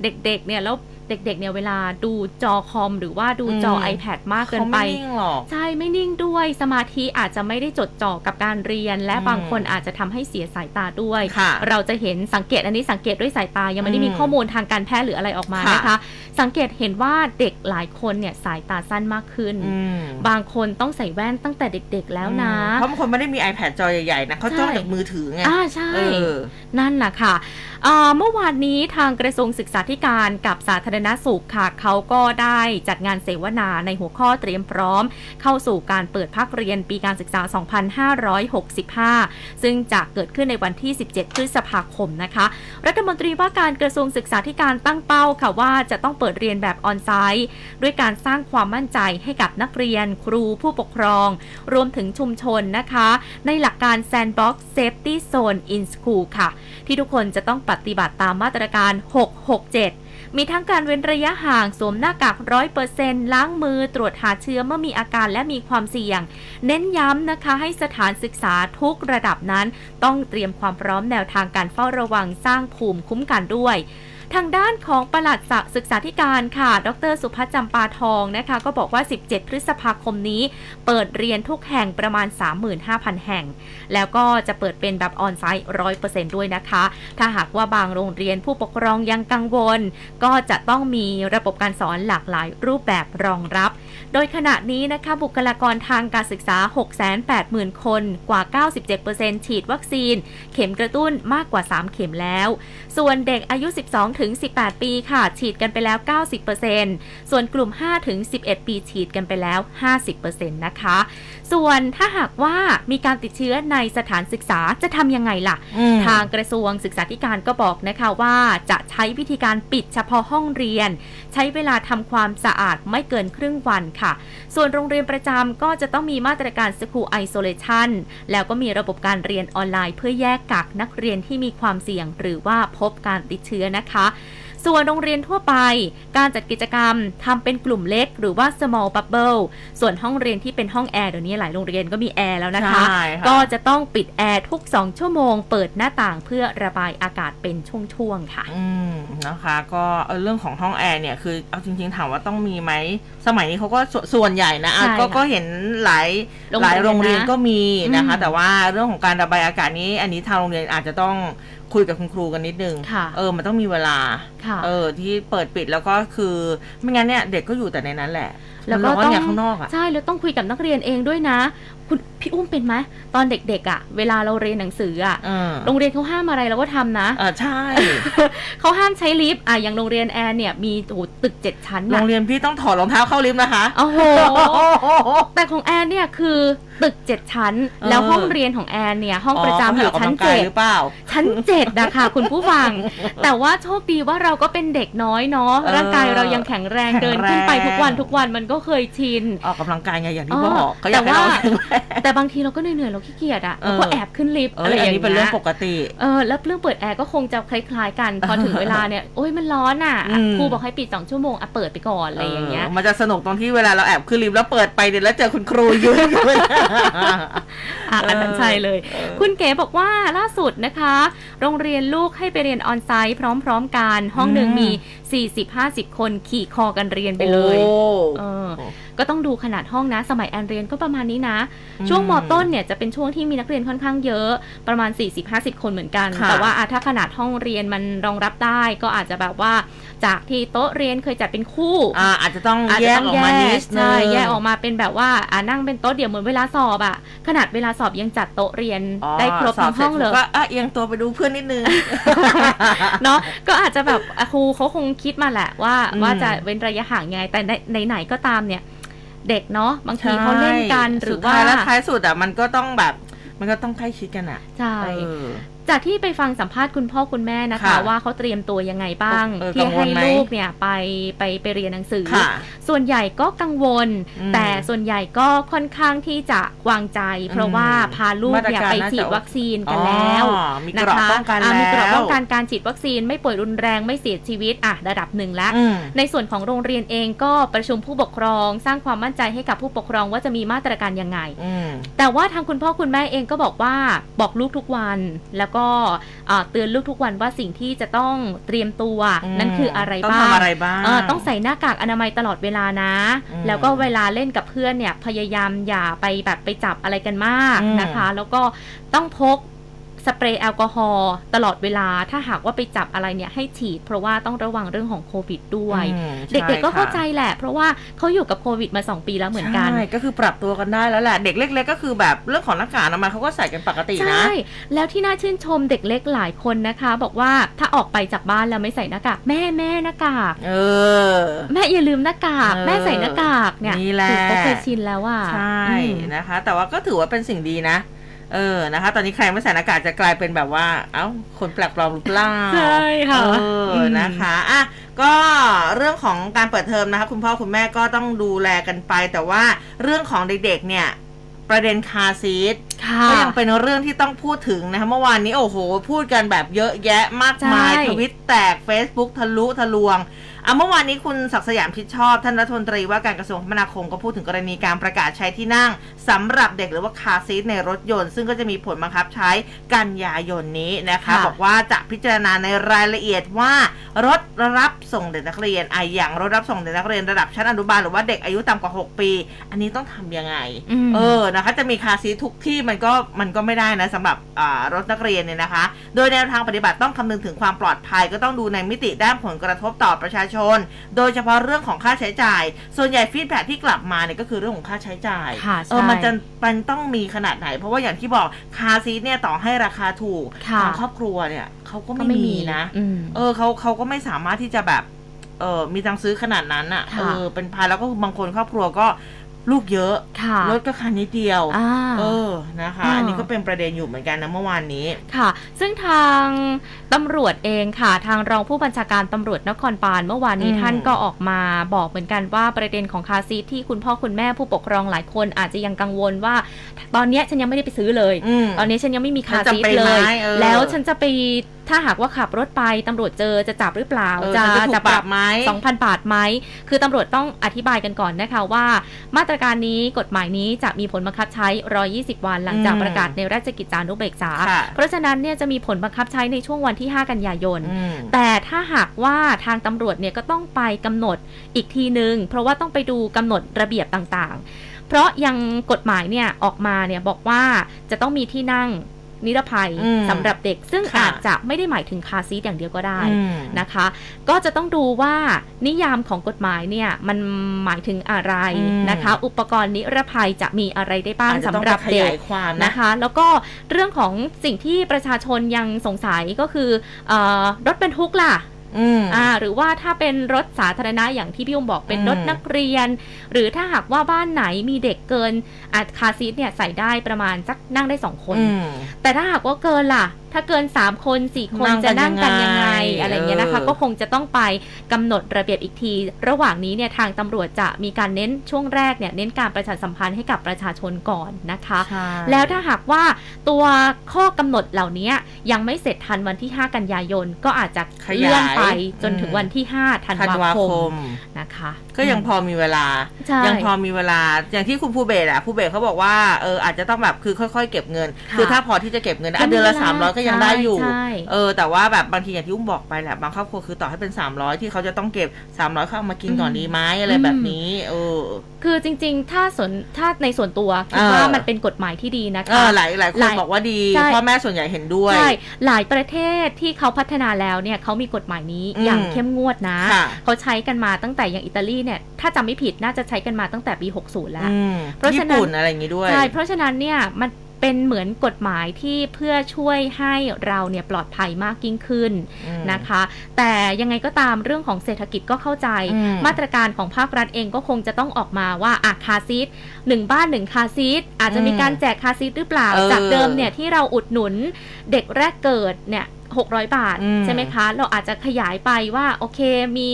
เด็กๆเนี่ยแล้ว เด็กๆเนี่ยเวลาดูจอคอมหรือว่าดูจออืม iPad มากเกินเขาไปไม่นิ่งหรอกใช่ไม่นิ่งด้วยสมาธิอาจจะไม่ได้จดจ่อกับการเรียน และอืมบางคนอาจจะทำให้เสียสายตาด้วยค่ะเราจะเห็นสังเกตอันนี้สังเกตด้วยสายตายังไม่ได้มีอืมข้อมูลทางการแพทย์หรืออะไรออกมาค่ะนะคะ สังเกตเห็นว่าเด็กหลายคนเนี่ยสายตาสั้นมากขึ้นอืมบางคนต้องใส่แว่นตั้งแต่เด็กๆแล้วนะเพราะบางคนไม่ได้มี iPad จอใหญ่ๆนะเขาจ้องจากมือถือไงอ่าใช่เออนั่นแหละค่ะ เมื่อวานนี้ทางกระทรวงศึกษาธิการกับสาธารณสุขค่ะเขาก็ได้จัดงานเสวนาในหัวข้อเตรียมพร้อม เข้าสู่การเปิดภาคเรียนปีการศึกษา 2565 ซึ่งจะเกิดขึ้นในวันที่ 17 พฤษภาคมนะคะ รัฐมนตรีว่าการกระทรวงศึกษาธิการตั้งเป้าค่ะว่าจะต้องเปิดเรียนแบบออนไซต์ด้วยการสร้างความมั่นใจให้กับนักเรียน ครูผู้ปกครอง รวมถึงชุมชนนะคะ ในหลักการ Sandbox Safety Zone in School ค่ะ ที่ทุกคนจะต้องปฏิบัติตามมาตรการ 667 มีทั้งการเว้นระยะห่างสวมหน้ากากร้อยเปอร์เซ็นล้างมือตรวจหาเชื้อเมื่อมีอาการและมีความเสี่ยง เน้นย้ำนะคะให้สถานศึกษาทุกระดับนั้น ต้องเตรียมความพร้อมแนวทางการเฝ้าระวังสร้างภูมิคุ้มกันด้วย ทางด้านของประหลัดศึกษาธิการค่ะ ดร สุพัฒน์จำปาทองนะคะ ก็บอกว่า 17 พฤษภาคมนี้ เปิดเรียนทุกแห่งประมาณ 35,000 แห่ง แล้วก็จะเปิดเป็นแบบออนไซต์ 100%ด้วยนะคะ ถ้าหากว่าบางโรงเรียนผู้ปกครองยังกังวล ก็จะต้องมีระบบการสอนหลากหลายรูปแบบรองรับ โดยขณะนี้นะคะ บุคลากรทางการศึกษา 680,000 คน กว่า 97%ฉีดวัคซีน เข็มกระตุ้นมากกว่า 3 เข็มแล้ว ส่วนเด็กอายุ 12ถึง18 ปีค่ะ ฉีดกันไปแล้ว 90%ส่วนกลุ่ม5ถึง11 ปีฉีดกันไปแล้ว 50%นะคะ ส่วนถ้าหากว่ามีการติดเชื้อในสถานศึกษาจะทำยังไงล่ะอืมทางกระทรวงศึกษาธิการก็บอกนะคะว่าจะใช้วิธีการปิดเฉพาะห้องเรียน ใช้เวลาทำความสะอาดไม่เกินครึ่งวันค่ะ ส่วนโรงเรียนประจำก็จะต้องมีมาตรการ School Isolation แล้วก็มีระบบการเรียนออนไลน์ เพื่อแยกกักนักเรียนที่มีความเสี่ยง หรือว่าพบการติดเชื้อนะคะส่วนโรงเรียนทั่วไป การจัดกิจกรรมทำเป็นกลุ่มเล็ก หรือว่า small bubble ส่วนห้องเรียนที่เป็นห้องแอร์เดี๋ยวนี้หลายโรงเรียนก็มีแอร์แล้วนะคะใช่ค่ะก็จะต้องปิดแอร์ทุก 2 ชั่วโมง เปิดหน้าต่างเพื่อระบายอากาศเป็นช่วงๆค่ะ อืมนะคะ ก็เออเรื่องของห้องแอร์เนี่ยคือเอาจริง ๆ ถามว่าต้องมีไหมสมัยนี้เขาก็สส่วนใหญ่นะอะใช่ก็ค่ะก็เห็นหลายโรงหเรียนลายโรงเรียนนะก็มีนะคะอืมแต่ว่าเรื่องของการระบายอากาศนี้ อันนี้ทางโรงเรียนอาจจะต้อง คุยกับคุณครูกันนิดนึง ค่ะเออ มันต้องมีเวลา ค่ะ เออ ที่เปิดปิดแล้วก็คือ ไม่งั้นเนี่ย เด็กก็อยู่แต่ในนั้นแหละแล้วก็มันร้อนต้องเนี่ยข้างนอกอะใช่แล้วต้องคุยกับนักเรียนเองด้วยนะ คุณพี่อุ้มเป็นไหมตอนเด็กๆอะ่ะ เวลาเราเรียนหนังสืออะ่ะเออโรงเรียนเขาห้ามอะไรเราก็ทำนะเออใช่เขาห้ามใช้ลิฟต์อะอย่างโรงเรียนแอนเนี่ยมีโอ้โหตึกเจ็ดชั้นโรนะงเรียนพี่ต้องถอดรองเท้าเข้าลิฟต์นะคะโอ้โหแต่ของแอนเนี่ยคือตึกเจ็ดชั้นเออแล้วห้องเรียนของแอนเนี่ย ห้องประจำอยู่ชั้นขาให้กกำลังกาเจ็ดหรือเปล่า ชั้นเจ็ดนะคะคุณผู้ฟัง แต่ว่าโชคดีว่าเราก็เป็นเด็กน้อยเนาะเออร่างกายเรายังแข็งแรงแข็งเดินขึ้นไปแรงทุกวันทุกวันมันก็เคยชินออกกำลังกายไงอย่างที่เออบอกเขาอยากให้แต่เราว่าแข็งแรงแต่บางทีเราก็เหนื่อยๆเราขี้เกียจอะเราก็เออแอบขึ้นลิฟต์เออะไรอออันย่างนี้เงี้ยเป็นเรื่องปกติเออแล้วเรื่องเปิดแอร์ก็คงจะคล้ายๆกัน พอถึงเวลาเนี่ยโอ้ยมันร้อนอะอืมครูบอกให้ปิดสองชั่วโมงอะเปิดไปก่อนอะไรอย่างเงี้ยมันจะสนุกตรงที่เวลาเราแอบขึ้นลิฟต์แล้วเปิดไปเดี๋ยวแล้วเจอคุณครูยืนอยู่อะอันนั้นใช่เลย คุณเก๋บอกว่าล่าสุดนะคะ โรงเรียนลูกให้ไปเรียนออนไซต์พร้อม ๆ กันห้องหนึ่งมี40-50 คนขี่คอกันเรียนไปเลยโอ้เออก็ต้องดูขนาดห้องนะ สมัยแอนเรียนก็ประมาณนี้นะอืมช่วงมต้นเนี่ยจะเป็นช่วงที่มีนักเรียนค่อนข้างเยอะประมาณ 40-50 คนเหมือนกันค่ะแต่ว่าอะถ้าขนาดห้องเรียนมันรองรับได้ก็อาจจะแบบว่าจากที่โต๊ะเรียนเคยจัดเป็นคู่อ่าอาจจะต้องอาจแยจะกต้องออกมานิดนึใช่งแยกออกมาเป็นแบบว่าอ่านั่งเป็นโต๊ะเดี่ยวเหมือนเวลาสอบอะขนาดเวลาสอบยังจัดโต๊ะเรียนอ๋อได้ครบสอทั้บงสร็ห้จองเลยก็อะเอียงตัวไปดูเพื่อนนิดนึงเนาะก็อาจจะแบบอะครูเขาคงคิดมาแหละว่าอืมว่าจะเว้นระยะห่างยังไง แต่ในไหนๆก็ตามเนี่ย เด็กเนาะบางทีเขาเล่นกันหรือสุดว่าท้ายแล้วท้ายสุดอะมันก็ต้องแบบ มันก็ต้องใกล้ชิดกันอะใช่เออ จากที่ไปฟังสัมภาษณ์คุณพ่อคุณแม่นะคะค่ะว่าเขาเตรียมตัวยังไงบ้างเออที่กังวให้ลไหมลูกเนี่ยไปไปไปเรียนหนังสือค่ะส่วนใหญ่ก็กังวลอืมแต่ส่วนใหญ่ก็ค่อนข้างที่จะวางใจ เพราะว่าพาลูกเนี่ยมาตรการไปน่าจะฉีดวัคซีนกันแล้วอ๋อมีนะเกราะคะป้องกันอ่ามีเกราะแล้วป้องกันการฉีดวัคซีนไม่ป่วยรุนแรงไม่เสียชีวิตอะระดับหนึ่งแล้วอืมในส่วนของโรงเรียนเองก็ประชุมผู้ปกครอง สร้างความมั่นใจให้กับผู้ปกครองว่าจะมีมาตรการยังไงอืมแต่ว่าทางคุณพ่อคุณแม่เองก็บอกว่าบอกลูกทุกวันแล้วก็อ่าเตือนลูกทุกวันว่าสิ่งที่จะต้องเตรียมตัวอืมนั่นคืออะไรต้องบ้างทำอะไรบ้างเออต้องใส่หน้ากากอนามัยตลอดเวลานะอืมแล้วก็เวลาเล่นกับเพื่อนเนี่ยพยายามอย่าไปแบบไปจับอะไรกันมากอืมนะคะ แล้วก็ต้องพก สเปรย์แอลกอฮอล์ตลอดเวลาถ้าหากว่าไปจับอะไรเนี่ยให้ฉีด เพราะว่าต้องระวังเรื่องของโควิดด้วยอืมเด็กๆก็เข้าใจช่แหละ เพราะว่าเขาอยู่กับโควิดมา 2 ปีแล้วเหมือนกัน ใช่ ก็คือปรับตัวกันได้แล้วแหละ เด็กเล็กๆก็คือแบบเรื่องของหน้ากากอนามัยเขาก็ใส่กันปกติใช่นะแล้วที่น่าชื่นชมเด็กเล็กหลายคนนะคะ บอกว่าถ้าออกไปจากบ้านแล้วไม่ใส่หน้ากากแม่แม่หน้ากากเออ แม่อย่าลืมหน้ากากเออแม่ใส่หน้ากากเนี่ยนี่แหละคือเขาเคยชินแล้วอะใช่อืมนะคะ แต่ว่าก็ถือว่าเป็นสิ่งดีนะ เออนะคะ ตอนนี้ใครไม่ใส่หน้ากากจะกลายเป็นแบบว่า เอ้า คนแปลกปลอมหรือเปล่าใช่ค่ะ เอออมนะคะ อะ ก็เรื่องของการเปิดเทอมนะคะ คุณพ่อคุณแม่ก็ต้องดูแลกันไป แต่ว่าเรื่องของเด็กๆ เนี่ย ประเด็นคาร์ซีทค่ะก็ยังเป็นเรื่องที่ต้องพูดถึงนะคะ เมื่อวานนี้โอ้โห พูดกันแบบเยอะแยะมากมายใช่ทวิตแตก Facebook ทะลุทะลวง อะเมื่อวานนี้คุณศักดิ์สยามชิดชอบ ท่านรัฐมนตรีว่าการกระทรวงคมนาคมก็พูดถึงกรณีการประกาศใช้ที่นั่งสำหรับเด็กหรือว่าคาร์ซีทในรถยนต์ ซึ่งก็จะมีผลบังคับใช้กันยายนนี้นะคะค่ะบอกว่าจะพิจารณาในรายละเอียดว่า รถรับส่งเด็กนักเรียนไอะอย่างรถรับส่งเด็กนักเรียนระดับชั้นอนุบาลหรือว่าเด็กอายุต่ำกว่า 6 ปี อันนี้ต้องทำยังไงอืมเออนะคะ จะมีคาร์ซีททุกที่มันก็มันก็ไม่ได้นะสำหรับอ่ารถนักเรียนเนี่ยนะคะ โดยแนวทางปฏิบัติต้องคำนึงถึงความปลอดภัยก็ต้องดูในมิติด้านผลกระทบต่อประชาชน โดยเฉพาะเรื่องของค่าใช้จ่าย ส่วนใหญ่ feedback ที่กลับมาเนี่ยก็คือเรื่องของค่าใช้จ่ายค่ะเออใช่มันจะมันต้องมีขนาดไหน เพราะว่าอย่างที่บอกคาร์ซีทเนี่ยต่อให้ราคาถูกค่ะทางครอบครัวเนี่ย เขาก็ก็ไม่ไม่มีมีนะอืมเออเขาเขาก็ไม่สามารถที่จะแบบ เออมีตังค์ซื้อขนาดนั้นอะ่ะค่ะเออเป็นพายแล้วก็บางคนครอบครัวก็ลูกเยอะค่ะรถก็คันนิดเดียวอ่าเออนะคะอ่าอันนี้ก็เป็นประเด็นอยู่เหมือนกันนะเมื่อวานนี้ค่ะ ซึ่งทางตำรวจเองค่ะ ทางรองผู้บัญชาการตำรวจนครบาลเมื่อวานนี้อืมท่านก็ออกมาบอกเหมือนกันว่าประเด็นของคาร์ซีทที่คุณพ่อคุณแม่ผู้ปกครองหลายคนอาจจะยังกังวลว่า ตอนเนี้ยฉันยังไม่ได้ไปซื้อเลยอืมตอนนี้ฉันยังไม่มีคาร์ซีทฉันจะไปเลยไหมเออแล้วฉันจะไป ถ้าหากว่าขับรถไปตำรวจเจอจะจับหรือเปล่าเออจะจะถูกจะปรับไหม2,000บาทไหม คือตำรวจต้องอธิบายกันก่อนนะคะว่า มาตรการนี้กฎหมายนี้จะมีผลบังคับใช้ 120 วันหลังจากอืมประกาศในราชกิจจานุเบกษาค่ะเพราะฉะนั้นเนี่ยจะมีผลบังคับใช้ในช่วงวันที่ 5 กันยายนอืมแต่ถ้าหากว่าทางตำรวจเนี่ยก็ต้องไปกำหนดอีกทีนึง เพราะว่าต้องไปดูกำหนดระเบียบต่างๆ เพราะยังกฎหมายเนี่ยออกมาเนี่ยบอกว่าจะต้องมีที่นั่ง นิรภัยอืมสำหรับเด็ก ซึ่งค่ะอาจจะไม่ได้หมายถึงคาร์ซีทอย่างเดียวก็ได้อืมนะคะ ก็จะต้องดูว่านิยามของกฎหมายเนี่ยมันหมายถึงอะไรอืมนะคะ อุปกรณ์นิรภัยจะมีอะไรได้บ้างอาจจะต้องสำหรับไปขเด็ยากยความนะนะคะ แล้วก็เรื่องของสิ่งที่ประชาชนยังสงสัยก็คือเออรถบรรทุกล่ะ อืมอ่าหรือว่าถ้าเป็นรถสาธารณะอย่างที่พี่อุ้มบอกเป็นอืมรถนักเรียน หรือถ้าหากว่าบ้านไหนมีเด็กเกินอาคาร์ซีทเนี่ยใส่ได้ประมาณสักนั่งได้สองคนอืมแต่ถ้าหากว่าเกินล่ะ ถ้าเกิน 3 คน 4 คนนั่งกันจะนั่งกันยังไงยังไงอะไรเงี้ยนะคะเออก็คงจะต้องไปกำหนดระเบียบอีกที ระหว่างนี้เนี่ยทางตำรวจจะมีการเน้นช่วงแรกเนี่ยเน้นการประชาสัมพันธ์ให้กับประชาชนก่อนนะคะใช่แล้วถ้าหากว่าตัวข้อกำหนดเหล่านี้ยังไม่เสร็จทันวันที่ 5 กันยายนก็อาจจะขยายเลื่อนไปจนอืมถึงวันที่ 5 ธันธันวาวาคคมมนะคะ ก็ยังพอมีเวลาใช่ยังพอมีเวลาอย่างที่คุณภูเบศอะภูเบศเขาบอกว่าเอออาจจะต้องแบบคือค่อย ๆ เก็บเงินค่ะคือถ้าพอที่จะเก็บเงินได้ก็อะเดือนละมีเวลาสามร้อยก็ยังได้อยู่ใช่เออ แต่ว่าแบบบางทีอย่างที่อุ้มบอกไปแหละบางครอบครัวคือต่อให้เป็น300ที่เขาจะต้องเก็บ300เขาเอามากินก่อนดีไหมอะไรแบบนี้เออคือจริง ๆ ถ้าสนถ้าในส่วนตัวคิดเออว่ามันเป็นกฎหมายที่ดีนะเอคะอหลายหลายคหนลายบอกว่าดีใช่พ่อแม่ส่วนใหญ่เห็นด้วยใช่หลายประเทศที่เขาพัฒนาแล้วเนี่ยเขามีกฎหมายนี้อืมอย่างเข้มงวดนะค่ะเขาใช้กันมาตั้งแต่อย่างอิตาลีเนี่ยถ้าจำไม่ผิดน่าจะใช้กันมาตั้งแต่ปี 60 แล้วอืมเพราะฉะนั้นญี่ปุ่นอะไรอย่างงี้ด้วยใช่เพราะฉะนั้นเนี่ยมัน เป็นเหมือนกฎหมายที่เพื่อช่วยให้เราเนี่ยปลอดภัยมากยิ่งขึ้นอืมนะคะ แต่ยังไงก็ตามเรื่องของเศรษฐกิจก็เข้าใจอืมมาตรการของภาครัฐเองก็คงจะต้องออกมาว่าอะคาซีทหนึ่งบ้านหนึ่งคาซีทอาจจะมีการแจกคาซีทหรือเปล่าเออจากเดิมเนี่ยที่เราอุดหนุนเด็กแรกเกิดเนี่ย 600 บาทอืมใช่ไหมคะ เราอาจจะขยายไปว่าโอเคมี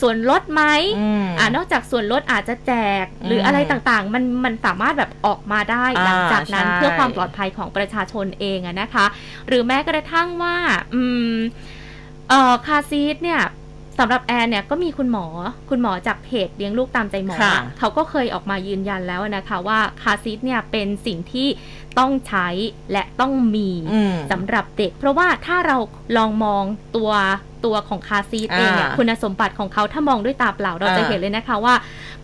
ส่วนลดไหมอืมอ่านอกจากส่วนลดอาจจะแจก หรือมอะไรต่างๆ มันมันสามารถแบบออกมาได้อ่าหลังจากนั้นใช่เพื่อความปลอดภัยของประชาชนเองอะนะคะ หรือแม้กระทั่งว่าอืมเอ่อคาซีทเนี่ยสำหรับแอนเนี่ยก็มีคุณหมอคุณหมอจากเพจเลี้ยงลูกตามใจหมอค่ะเขาก็เคยออกมายืนยันแล้วนะคะว่าคาซีทเนี่ยเป็นสิ่งที่ ต้องใช้และต้องมีอืมสำหรับเด็ก เพราะว่าถ้าเราลองมองตัว ตัวของคาร์ซีทเองเนี่ยอ่าคุณสมบัติของเขาถ้ามองด้วยตาเปล่าเราจะอ่าเห็นเลยนะคะว่า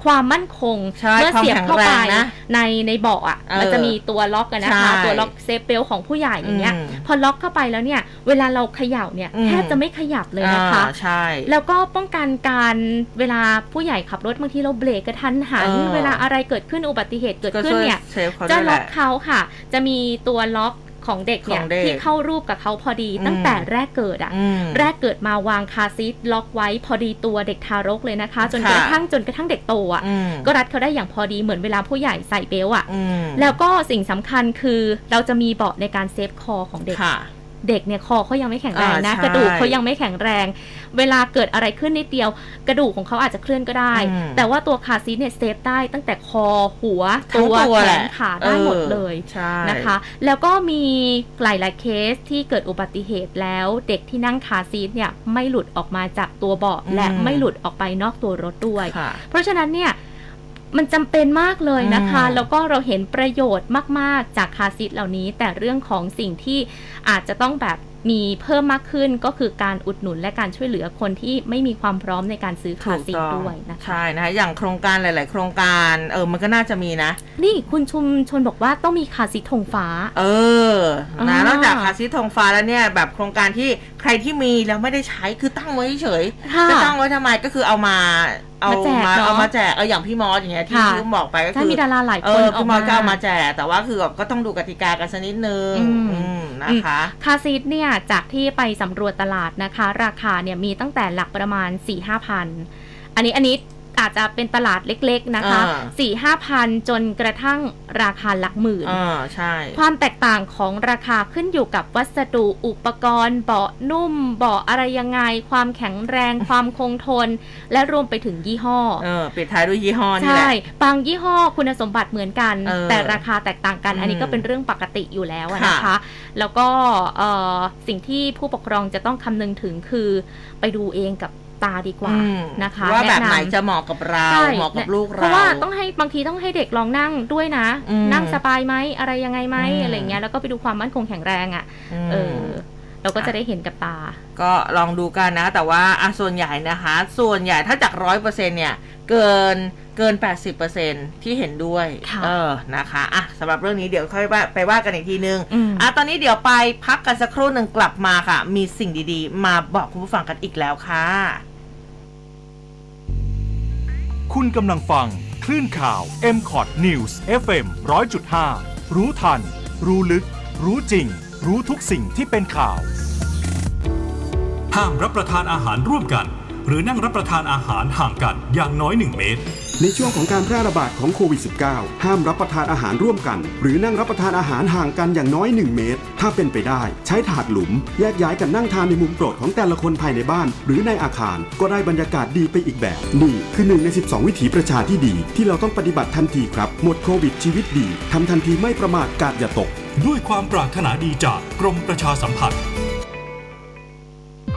ความมั่นคงใช่เมื่อเสียบเข้าความไปแข็งแรงนะในในเบาะอะเออมันจะมีตัวล็อกอะนะคะใช่ตัวล็อก safe belt ของผู้ใหญ่อย่างเงี้ยอืมพอล็อกเข้าไปแล้วเนี่ยเวลาเราเขย่าเนี่ยอืมแทบจะไม่ขยับเลยนะคะอ่าใช่แล้วก็ป้องกันการเวลาผู้ใหญ่ขับรถบางทีเราเบรกกระทันหันเออเวลาอะไรเกิดขึ้นอุบัติเหตุเกิดก็ขึ้นช่วยเนี่ย save เขาจะด้วยแหล็อละกเขาค่ะ จะมีตัวล็อก ของเด็กเนี่ยของเด็กที่เข้ารูปกับเขาพอดีอืมตั้งแต่แรกเกิดอะอืมแรกเกิดมาวางคาร์ซีทล็อกไว้พอดีตัวเด็กทารกเลยนะคะ จนค่ะกระทั่งจนกระทั่งเด็กโตอะอืมก็รัดเขาได้อย่างพอดีเหมือนเวลาผู้ใหญ่ใส่ belt อะอืมแล้วก็สิ่งสำคัญคือเราจะมีเบาะในการ save คอของเด็กค่ะ เด็กเนี่ยคอเขายังไม่แข็งแรงนะอ่าใช่กระดูกเขายังไม่แข็งแรง เวลาเกิดอะไรขึ้นนิดเดียว กระดูกของเขาอาจจะเคลื่อนก็ได้อืมแต่ว่าตัวคาร์ซีทเนี่ย save ได้ตั้งแต่คอหัวทั้งตัวตัวแขแหละนขาได้หมดเลยใช่นะคะ แล้วก็มีหลายๆเคสที่เกิดอุบัติเหตุแล้ว เด็กที่นั่งคาร์ซีทเนี่ยไม่หลุดออกมาจากตัวเบาะและไม่หลุดออกไปนอกตัวรถด้วยค่ะเพราะฉะนั้นเนี่ย มันจำเป็นมากเลยนะคะอืมแล้วก็เราเห็นประโยชน์มาก ๆ จากคาร์ซีทเหล่านี้ แต่เรื่องของสิ่งที่อาจจะต้องแบบ มีเพิ่มมากขึ้นก็คือการอุดหนุนและการช่วยเหลือคนที่ไม่มีความพร้อมในการซื้อคาร์ซีทด้วยนะคะใช่นะคะอย่างโครงการหลาย ๆ โครงการเออมันก็น่าจะมีนะ นี่คุณชุมชนบอกว่าต้องมีคาร์ซีทธงฟ้า เออนะอ่านนอกจากคาร์ซีทธงฟ้าแล้วเนี่ยแบบโครงการที่ใครที่มีแล้วไม่ได้ใช้คือตั้งไว้เฉยค่ะจะตั้งไว้ทำไมก็คือเอามาเอามาแจกมาเนอะเอามาแจกเอออย่างพี่มอสอย่างเงี้ยที่ค่ะที่บอกไปก็ถ้าคือมีดาราหลายเอคนอออพี่กมอมาสก็เอามาแจกแต่ว่าคือแบบก็ต้องดูกติกากันสักนิดนึงอืมอืมนะคะคาร์ซีทเนี่ยจากที่ไปสำรวจตลาดนะคะ ราคาเนี่ยมีตั้งแต่หลักประมาณ4 5พันอันนี้อันนี้ อาจจะเป็นตลาดเล็กๆนะคะอ่า4 5พันจนกระทั่งราคาหลักหมื่นอ่าใช่ ความแตกต่างของราคาขึ้นอยู่กับวัสดุอุปกรณ์ เบาะนุ่ม เบาะอะไรยังไง ความแข็งแรง ความคงทน และรวมไปถึงยี่ห้อเออปิดท้ายด้วยยี่ห้อนี่แหใช่ละบางยี่ห้อคุณสมบัติเหมือนกันเออแต่ราคาแตกต่างกันอืมอันนี้ก็เป็นเรื่องปกติอยู่แล้วอะค่ะนะคะ แล้วก็เอ่อสิ่งที่ผู้ปกครองจะต้องคำนึงถึงคือไปดูเองกับ ตาดีกว่าอืมนะคะว่าแบบแนะนำไหนจะเหมาะกับเราใช่เหมาะกับลูกเราเพราะว่าต้องให้บางทีต้องให้เด็กลองนั่งด้วยนะอืมนั่งสบายไหมอะไรยังไงไหมอืมอะไรเงี้ยแล้วก็ไปดูความมั่นคงแข็งแรงอะ่ะมเออเราก็จะได้เห็นกับตา ก็ลองดูกันนะ แต่ว่าอะส่วนใหญ่นะคะ ส่วนใหญ่ถ้าจากร้อยเปอร์เซ็นเนี่ย เกินเกิน 80%ที่เห็นด้วยค่ะเออ นะคะ อะสำหรับเรื่องนี้เดี๋ยวค่อยว่าไปว่ากันอีกทีนึงอืมอะ ตอนนี้เดี๋ยวไปพักกันสักครู่หนึ่งกลับมาค่ะ มีสิ่งดีๆ มาบอกคุณผู้ฟังกันอีกแล้วค่ะ คุณกำลังฟัง คลื่นข่าว m c o t News FM 100.5 รู้ทัน รู้ลึก รู้จริง รู้ทุกสิ่งที่เป็นข่าว ห้ามรับประทานอาหารร่วมกัน หรือนั่งรับประทานอาหารห่างกันอย่างน้อย 1 เมตร ในช่วงของการแพร่ระบาดของโควิด -19 ห้ามรับประทานอาหารร่วมกัน หรือนั่งรับประทานอาหารห่างกันอย่างน้อย 1 เมตร ถ้าเป็นไปได้ ใช้ถาดหลุม แยกย้ายกันนั่งทานในมุมโปรดของแต่ละคนภายในบ้าน หรือในอาคารก็ได้บรรยากาศดีไปอีกแบบนี่คือหนึ่งใน 12 วิถีประชาที่ดี ที่เราต้องปฏิบัติทันทีครับ หมดโควิดชีวิตดีทำทันทีไม่ประมาทกาดอย่าตก ด้วยความปรารถนาดีจากกรมประชาสัมพันธ์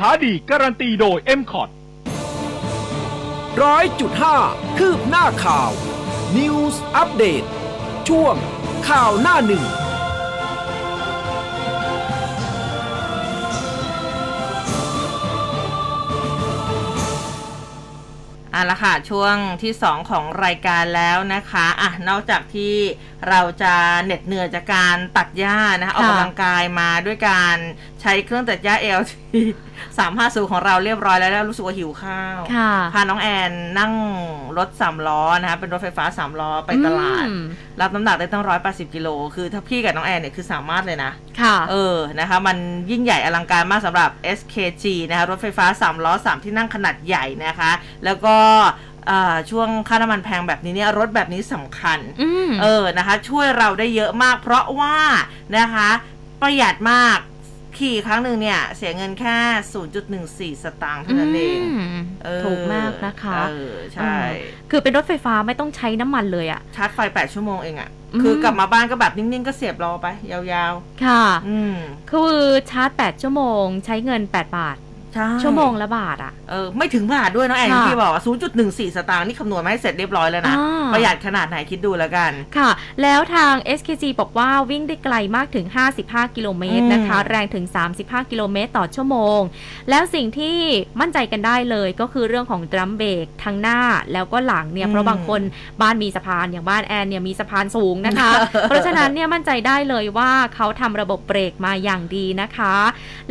้าดีการันตีโดย m c o t ร้อยจุดห้าคืบหน้าข่าว News อัปเดตช่วงข่าวหน้าหนึ่งอะละค่ะ ช่วงที่ 2 ของรายการแล้วนะคะ อะ นอกจากที่ เราจะเหน็ดเหนื่อยจากการตัดหญ้านะคะออกกำลังกายมาด้วยการใช้เครื่องตัดหญ้า LT 350ของเราเรียบร้อยแล้วแล้วรู้สึกว่าหิวข้าวค่ะพาน้องแอนนั่งรถสามล้อนะคะเป็นรถไฟฟ้าสามล้อไปตลาดอืมรับน้ำหนักได้ตั้งร้อยแปดสิบกิโลคือถ้าพี่กับน้องแอนเนี่ยคือสามารถเลยนะค่ะเออนะคะมันยิ่งใหญ่อลังการมากสำหรับ SKG นะคะรถไฟฟ้า3ล้อ3ที่นั่งขนาดใหญ่นะคะ แล้วก็เอ่อ ช่วงค่าน้ำมันแพงแบบนี้เนี่ยรถแบบนี้สำคัญอืมเออนะคะ ช่วยเราได้เยอะมาก เพราะว่านะคะ ประหยัดมากขี่ครั้งหนึ่งเนี่ย เสียเงินแค่ 0.14 สตางค์เท่านั้นเองมเออถูกมากนะคะเออใช่ คือเป็นรถไฟฟ้าไม่ต้องใช้น้ำมันเลยอะชาร์จไฟ 8 ชั่วโมงเองอะอืมคือกลับมาบ้านก็แบบนิ่ง ๆ ก็เสียบรอไป ยาวค่ะๆอืมคือชาร์จ 8 ชั่วโมง ใช้เงิน 8 บาท ใช่ชั่วโมงละบาทอะเออไม่ถึงบาทด้วยน้องแอนค่ะที่บอกว่า0.14สตางค์นี่คำนวณมาให้เสร็จเรียบร้อยแล้วนะอ่าประหยัดขนาดไหนคิดดูแล้วกัน ค่ะ แล้วทาง SKG บอกว่าวิ่งได้ไกลมากถึง 55 กิโลเมตรนะคะอืมแรงถึง 35 กิโลเมตรต่อชั่วโมง แล้วสิ่งที่มั่นใจกันได้เลยก็คือเรื่องของดรัมเบรกทั้งหน้าแล้วก็หลังเนี่ย เพราะบางคนบ้านมีสะพานอย่างบ้านแอนเนี่ยมีสะพานสูงนะคะ เพราะฉะนั้นเนี่ยมั่นใจได้เลยว่าเขาทำระบบเบรกมาอย่างดีนะคะ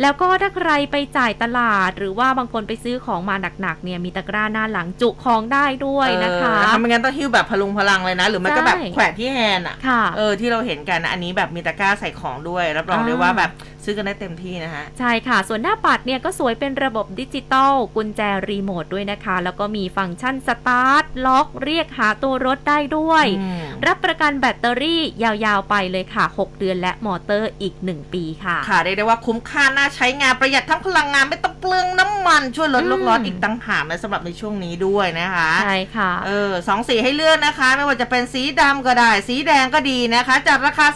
แล้วก็ถ้าใครไปจ่ายตลาดหรือว่าบางคนไปซื้อของมาหนักๆเนี่ยมีตะกร้าหน้าหลังจุของได้ด้วยนะคะเออไม่งั้นต้องหิ้วแบบพลุงพลังเลยนะ หรือไม่ก็ใช่แบบแขวนที่แฮนด์อะค่ะเออที่เราเห็นกันนะอันนี้แบบมีตะกร้าใส่ของด้วยรับรองอ่าได้ว่าแบบซื้อกันได้เต็มที่นะฮะใช่ค่ะ ส่วนหน้าปัดเนี่ยก็สวยเป็นระบบดิจิตอลกุญแจรีโมทด้วยนะคะ แล้วก็มีฟังก์ชันสตาร์ทล็อกเรียกหาตัวรถได้ด้วยอืมรับประกันแบตเตอรี่ยาวๆไปเลยค่ะ 6 เดือนและมอเตอร์อีก 1 ปีค่ะ ค่ะเรียกได้ว่าคุ้มค่าน่าใช้งานประหยัดทั้งพลังงานไม่ต้องเปลืองน้ำมันช่วยลดโลกร้อนอืมอีกตั้งหากนะสำหรับในช่วงนี้ด้วยนะคะใช่ค่ะเออสองสีให้เลือกนะคะ ไม่ว่าจะเป็นสีดำก็ได้ สีแดงก็ดีนะคะจากราคา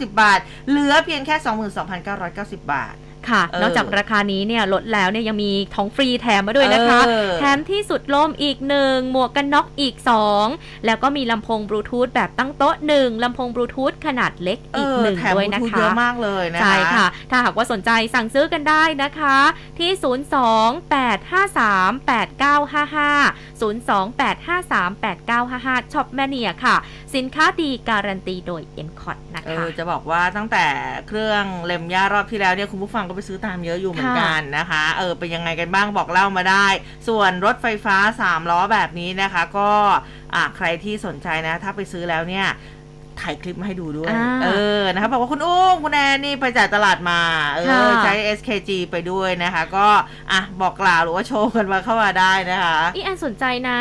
39,990 บาท เหลือเพียงแค่22,990 บาท ค่ะเออนอกจากราคานี้เนี่ยลดแล้วเนี่ยยังมีของฟรีแถมมาด้วยนะคะเออแถมที่สูบลมอีกหนึ่งหมวกกันน็อกอีก 2 แล้วก็มีลำโพงบลูทูธแบบตั้งโต๊ะหนึ่งลำโพงบลูทูธขนาดเล็กอีกหนึ่งแถมด้วยบลูนะทูธนะคะเยอะมากเลยนะคะใช่ค่ะ ถ้าหากว่าสนใจสั่งซื้อกันได้นะคะ ที่ 028538955 028538955 Shop Mania ค่ะ สินค้าดีการันตีโดย m c o t นะเอคะอจะบอกว่าตั้งแต่เครื่องเล็มย่ารอบที่แล้วเนี่ยคุณผู้ฟังก็ไปซื้อตามเยอะอยู่เหมือนกันนะคะ เออเป็นยังไงกันบ้างบอกเล่ามาได้ ส่วนรถไฟฟ้า 3 ล้อแบบนี้นะคะ ก็อะใครที่สนใจนะ ถ้าไปซื้อแล้วเนี่ยถ่ายคลิปมาให้ดูด้วยอ่าเออ นะคะบอกว่าคุณอุ้มคุณแอนนี่ไปจ่ายตลาดมา เออค่ะใช้ SKG ไปด้วยนะคะ ก็อะบอกกล่าวหรือว่าโชว์กันมาเข้ามาได้นะคะ อีแอนสนใจนะ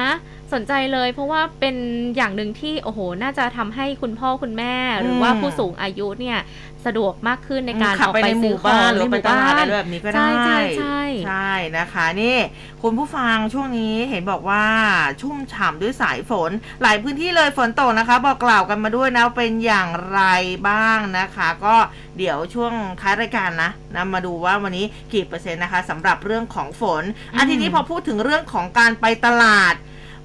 สนใจเลยเพราะว่าเป็นอย่างหนึ่งที่ โอ้โห น่าจะทำให้คุณพ่อคุณแม่ หรือว่าอืมผู้สูงอายุเนี่ย สะดวกมากขึ้นในการขับออกไปไปในหซื้มู่อขอบ้านงหรือในหไปมู่ตลาดบ้าอะไรนแบบนี้ก็ได้ใช่ใช่ใช่ใช่นะคะ นี่คุณผู้ฟังช่วงนี้เห็นบอกว่าชุ่มฉ่ำด้วยสายฝน หลายพื้นที่เลยฝนตกนะคะ บอกกล่าวกันมาด้วยนะเป็นอย่างไรบ้างนะคะ ก็เดี๋ยวช่วงท้ายรายการนะนะมาดูว่าวันนี้กี่เปอร์เซ็นต์นะคะสำหรับเรื่องของฝนอันทีนี้พอพูดถึงเรื่องของการไปตลาด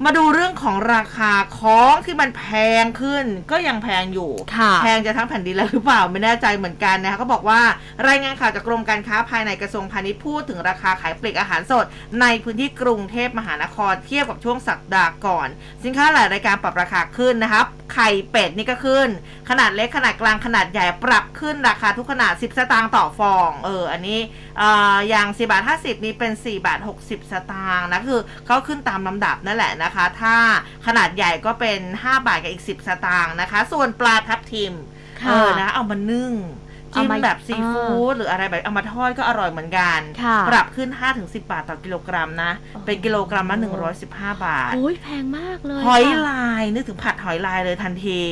มาดูเรื่องของราคาของที่มันแพงขึ้นก็ยังแพงอยู่ค่ะแพงจะทั้งแผ่นดินแล้วหรือเปล่าไม่แน่ใจเหมือนกันนะคะก็บอกว่ารายงานข่าวจากกรมการค้าภายในกระทรวงพาณิชย์พูดถึงราคาขายปลีกอาหารสด ในพื้นที่กรุงเทพมหานครเทียบกับช่วงสัปดาห์ก่อน สินค้าหลายรายการปรับราคาขึ้นนะครับไข่เป็ดนี่ก็ขึ้น ขนาดเล็กขนาดกลางขนาดใหญ่ปรับขึ้นราคาทุกขนาด 10 สตางค์ต่อฟองเอออันนี้เอ่ออย่าง4บาท50 นี่เป็น4บาท60 สตางค์นะคือเขาขึ้นตามลำดับนั่นแหละนะคะ ถ้าขนาดใหญ่ก็เป็น 5 บาทกับอีก 10 สตางค์นะคะ ส่วนปลาทับทิมค่ะเออนะเอามานึ่ง จิ้มเอามาแบบซีฟู้ดหรืออะไรแบบเอามาทอดก็อร่อยเหมือนกันค่ะปรับขึ้น 5-10 บาทต่อกิโลกรัมนะโอ้โหเป็นกิโลกรัมละ 115 บาทโอ้ยแพงมากเลย หอยค่ะลาย นึกถึงผัดหอยลายเลยทันที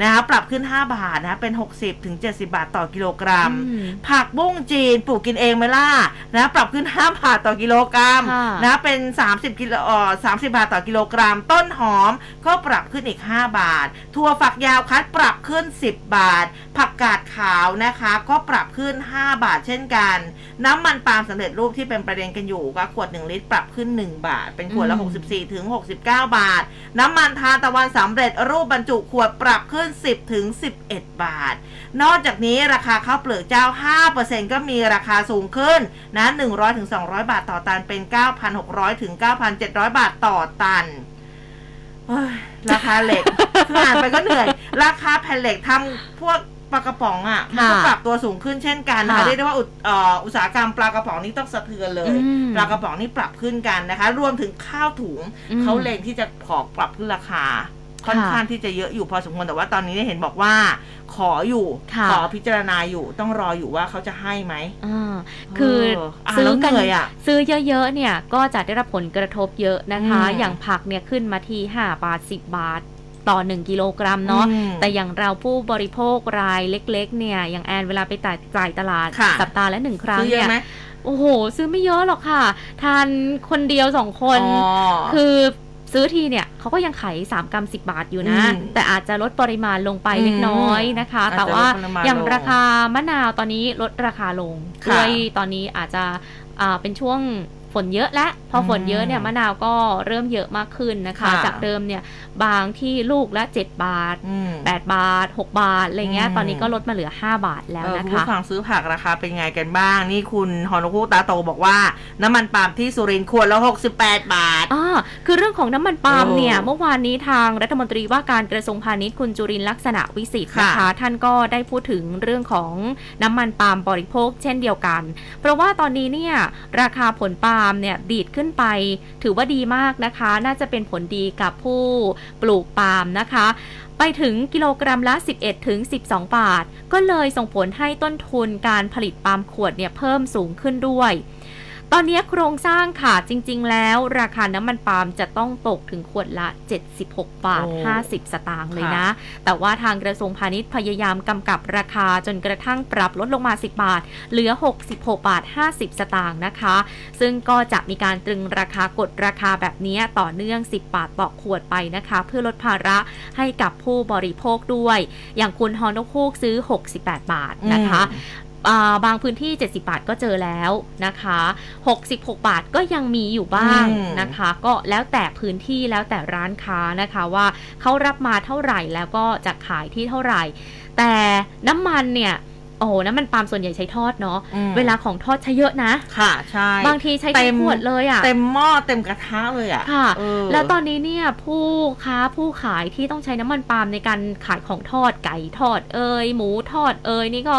นะคะปรับขึ้น 5 บาทนะ เป็น 60ถึง70 บาทต่อกิโลกรัมอืมผักบุ้งจีนปลูกกินเองไหมล่ะนะปรับขึ้น 5 บาทต่อกิโลกรัมค่ะนะเป็น 30กิโลเอ่อ30บาทต่อกิโลกรัม ต้นหอมก็ปรับขึ้นอีก 5 บาท ถั่วฝักยาวคัดปรับขึ้น 10 บาท ผักกาดขาวนะคะก็ปรับขึ้น 5 บาทเช่นกัน น้ำมันปาล์มสำเร็จรูปที่เป็นประเด็นกันอยู่ก็ขวด 1 ลิตรปรับขึ้น 1 บาท เป็นขวดละอืม64 ถึง 69 บาท น้ำมันทานตะวันสำเร็จรูปบรรจุขวดปรับขึ้น 10 ถึง 11 บาท นอกจากนี้ราคาข้าวเปลือกเจ้า 5%ก็มีราคาสูงขึ้นนะ100ถึง200 บาทต่อตันเป็น 9,600ถึง9,700 บาทต่อตันเฮ้ยราคาเหล็กคืออ่านไปก็เหนื่อย ราคาแผ่นเหล็กทำพวก ปลากระป๋องอะมันก็ค่ะปรับตัวสูงขึ้นเช่นกันนะคะค่ะเรียกได้ว่าอุตเอ่ออุตสาหกรรมปลากระป๋องนี่ต้องสะเทือนเลยอืมปลากระป๋องนี่ปรับขึ้นกันนะคะ รวมถึงข้าวถุงอืมเขาเล็งที่จะขอปรับขึ้นราคาค่อนค่ะข้างที่จะเยอะอยู่พอสมควรแต่ว่าตอนนี้เนี่ยเห็นบอกว่า ขออยู่ค่ะขอพิจารณาอยู่ต้องรออยู่ว่าเขาจะให้ไหมอ่าคือเอออ่านซื้อแล้วกันเหนื่อยอะซื้อเยอะๆเนี่ยก็จะได้รับผลกระทบเยอะนะคะอืมอย่างผักเนี่ยขึ้นมาที่5บาท 10 บาท ต่อ 1 กิโลกรัมเนาะอืมแต่อย่างเราผู้บริโภครายเล็ก ๆ เนี่ย อย่างแอนเวลาไปจ่ายจ่ายตลาดค่ะสัปดาห์ละหนึ่งครั้งซื้อเยเนี่อะยไหมโอ้โห ซื้อไม่เยอะหรอกค่ะ ทานคนเดียวสองคนอ๋อคือซื้อทีเนี่ยเขาก็ยังขาย3กรัม10 บาทอยู่นะอืมแต่อาจจะลดปริมาณลงไปอืมเล็กน้อยนะคะอาจจะแต่ว่าลดปริมาณอย่างลงราคามะนาวตอนนี้ลดราคาลงค่ะด้วยตอนนี้อาจจะอ่าเป็นช่วง ฝนเยอะและพอฝนเยอะเนี่ยอืมมะนาวก็เริ่มเยอะมากขึ้นนะคะค่ะจากเดิมเนี่ยบางที่ลูกละ 7 บาทอืม8บาท 6 บาทอะไรเงี้ยอืมตอนนี้ก็ลดมาเหลือ 5 บาทแล้วเออนะคุณคะผู้ฟังซื้อผักราคาเป็นไงกันบ้าง นี่คุณฮอนคูตาโตบอกว่า น้ำมันปาล์มที่สุรินทร์ขวดละ 68 บาทอ่าคือเรื่องของน้ำมันปาล์มโอ้เนี่ยเมื่อวานนี้ทางรัฐมนตรีว่าการกระทรวงพาณิชย์คุณจุรินทร์ลักษณะวิสิทธิ์ค่ะนะคะท่านก็ได้พูดถึงเรื่องของน้ำมันปาล์มบริโภค เช่นเดียวกัน เพราะว่าตอนนี้เนี่ยราคาผลปาล์มเนี่ยดีดขึ้นไป ถือว่าดีมากนะคะ น่าจะเป็นผลดีกับผู้ปลูกปาล์มนะคะ ไปถึงกิโลกรัมละ 11ถึง12 บาท ก็เลยส่งผลให้ต้นทุนการผลิตปาล์มขวดเนี่ยเพิ่มสูงขึ้นด้วย ตอนนี้โครงสร้างค่ะจริง ๆ แล้ว ราคาน้ำมันปาล์มจะต้องตกถึงขวดละ 76 บาทโอ้50 สตางค์เลยนะ แต่ว่าทางกระทรวงพาณิชย์พยายามกำกับราคาจนกระทั่งปรับลดลงมา 10 บาท เหลือ 66 บาท 50 สตางค์นะคะ ซึ่งก็จะมีการตรึงราคากดราคาแบบนี้ต่อเนื่อง 10 บาทต่อขวดไปนะคะ เพื่อลดภาระให้กับผู้บริโภคด้วย อย่างคุณฮอนกคูกซื้อ 68 บาทนะคะอ่า บางพื้นที่ 70 บาทก็เจอแล้วนะคะ 66 บาทก็ยังมีอยู่บ้างอืมนะคะ ก็แล้วแต่พื้นที่แล้วแต่ร้านค้านะคะว่าเขารับมาเท่าไหร่แล้วก็จะขายที่เท่าไหร่ แต่น้ำมันเนี่ย โอ้โหน้ำมันปาล์มส่วนใหญ่ใช้ทอดเนาะอืมเวลาของทอดใช้เยอะนะ ค่ะ ใช่ บางทีใช้เต็ทั้งมขวดเลยอะ่ะ เต็มหม้อเต็มกระทะเลยอะ ค่ะเออแล้วตอนนี้เนี่ยผู้ค้าผู้ขายที่ต้องใช้น้ำมันปาล์มในการขายของทอดไก่ทอดเอยหมูทอดเอยนี่ก็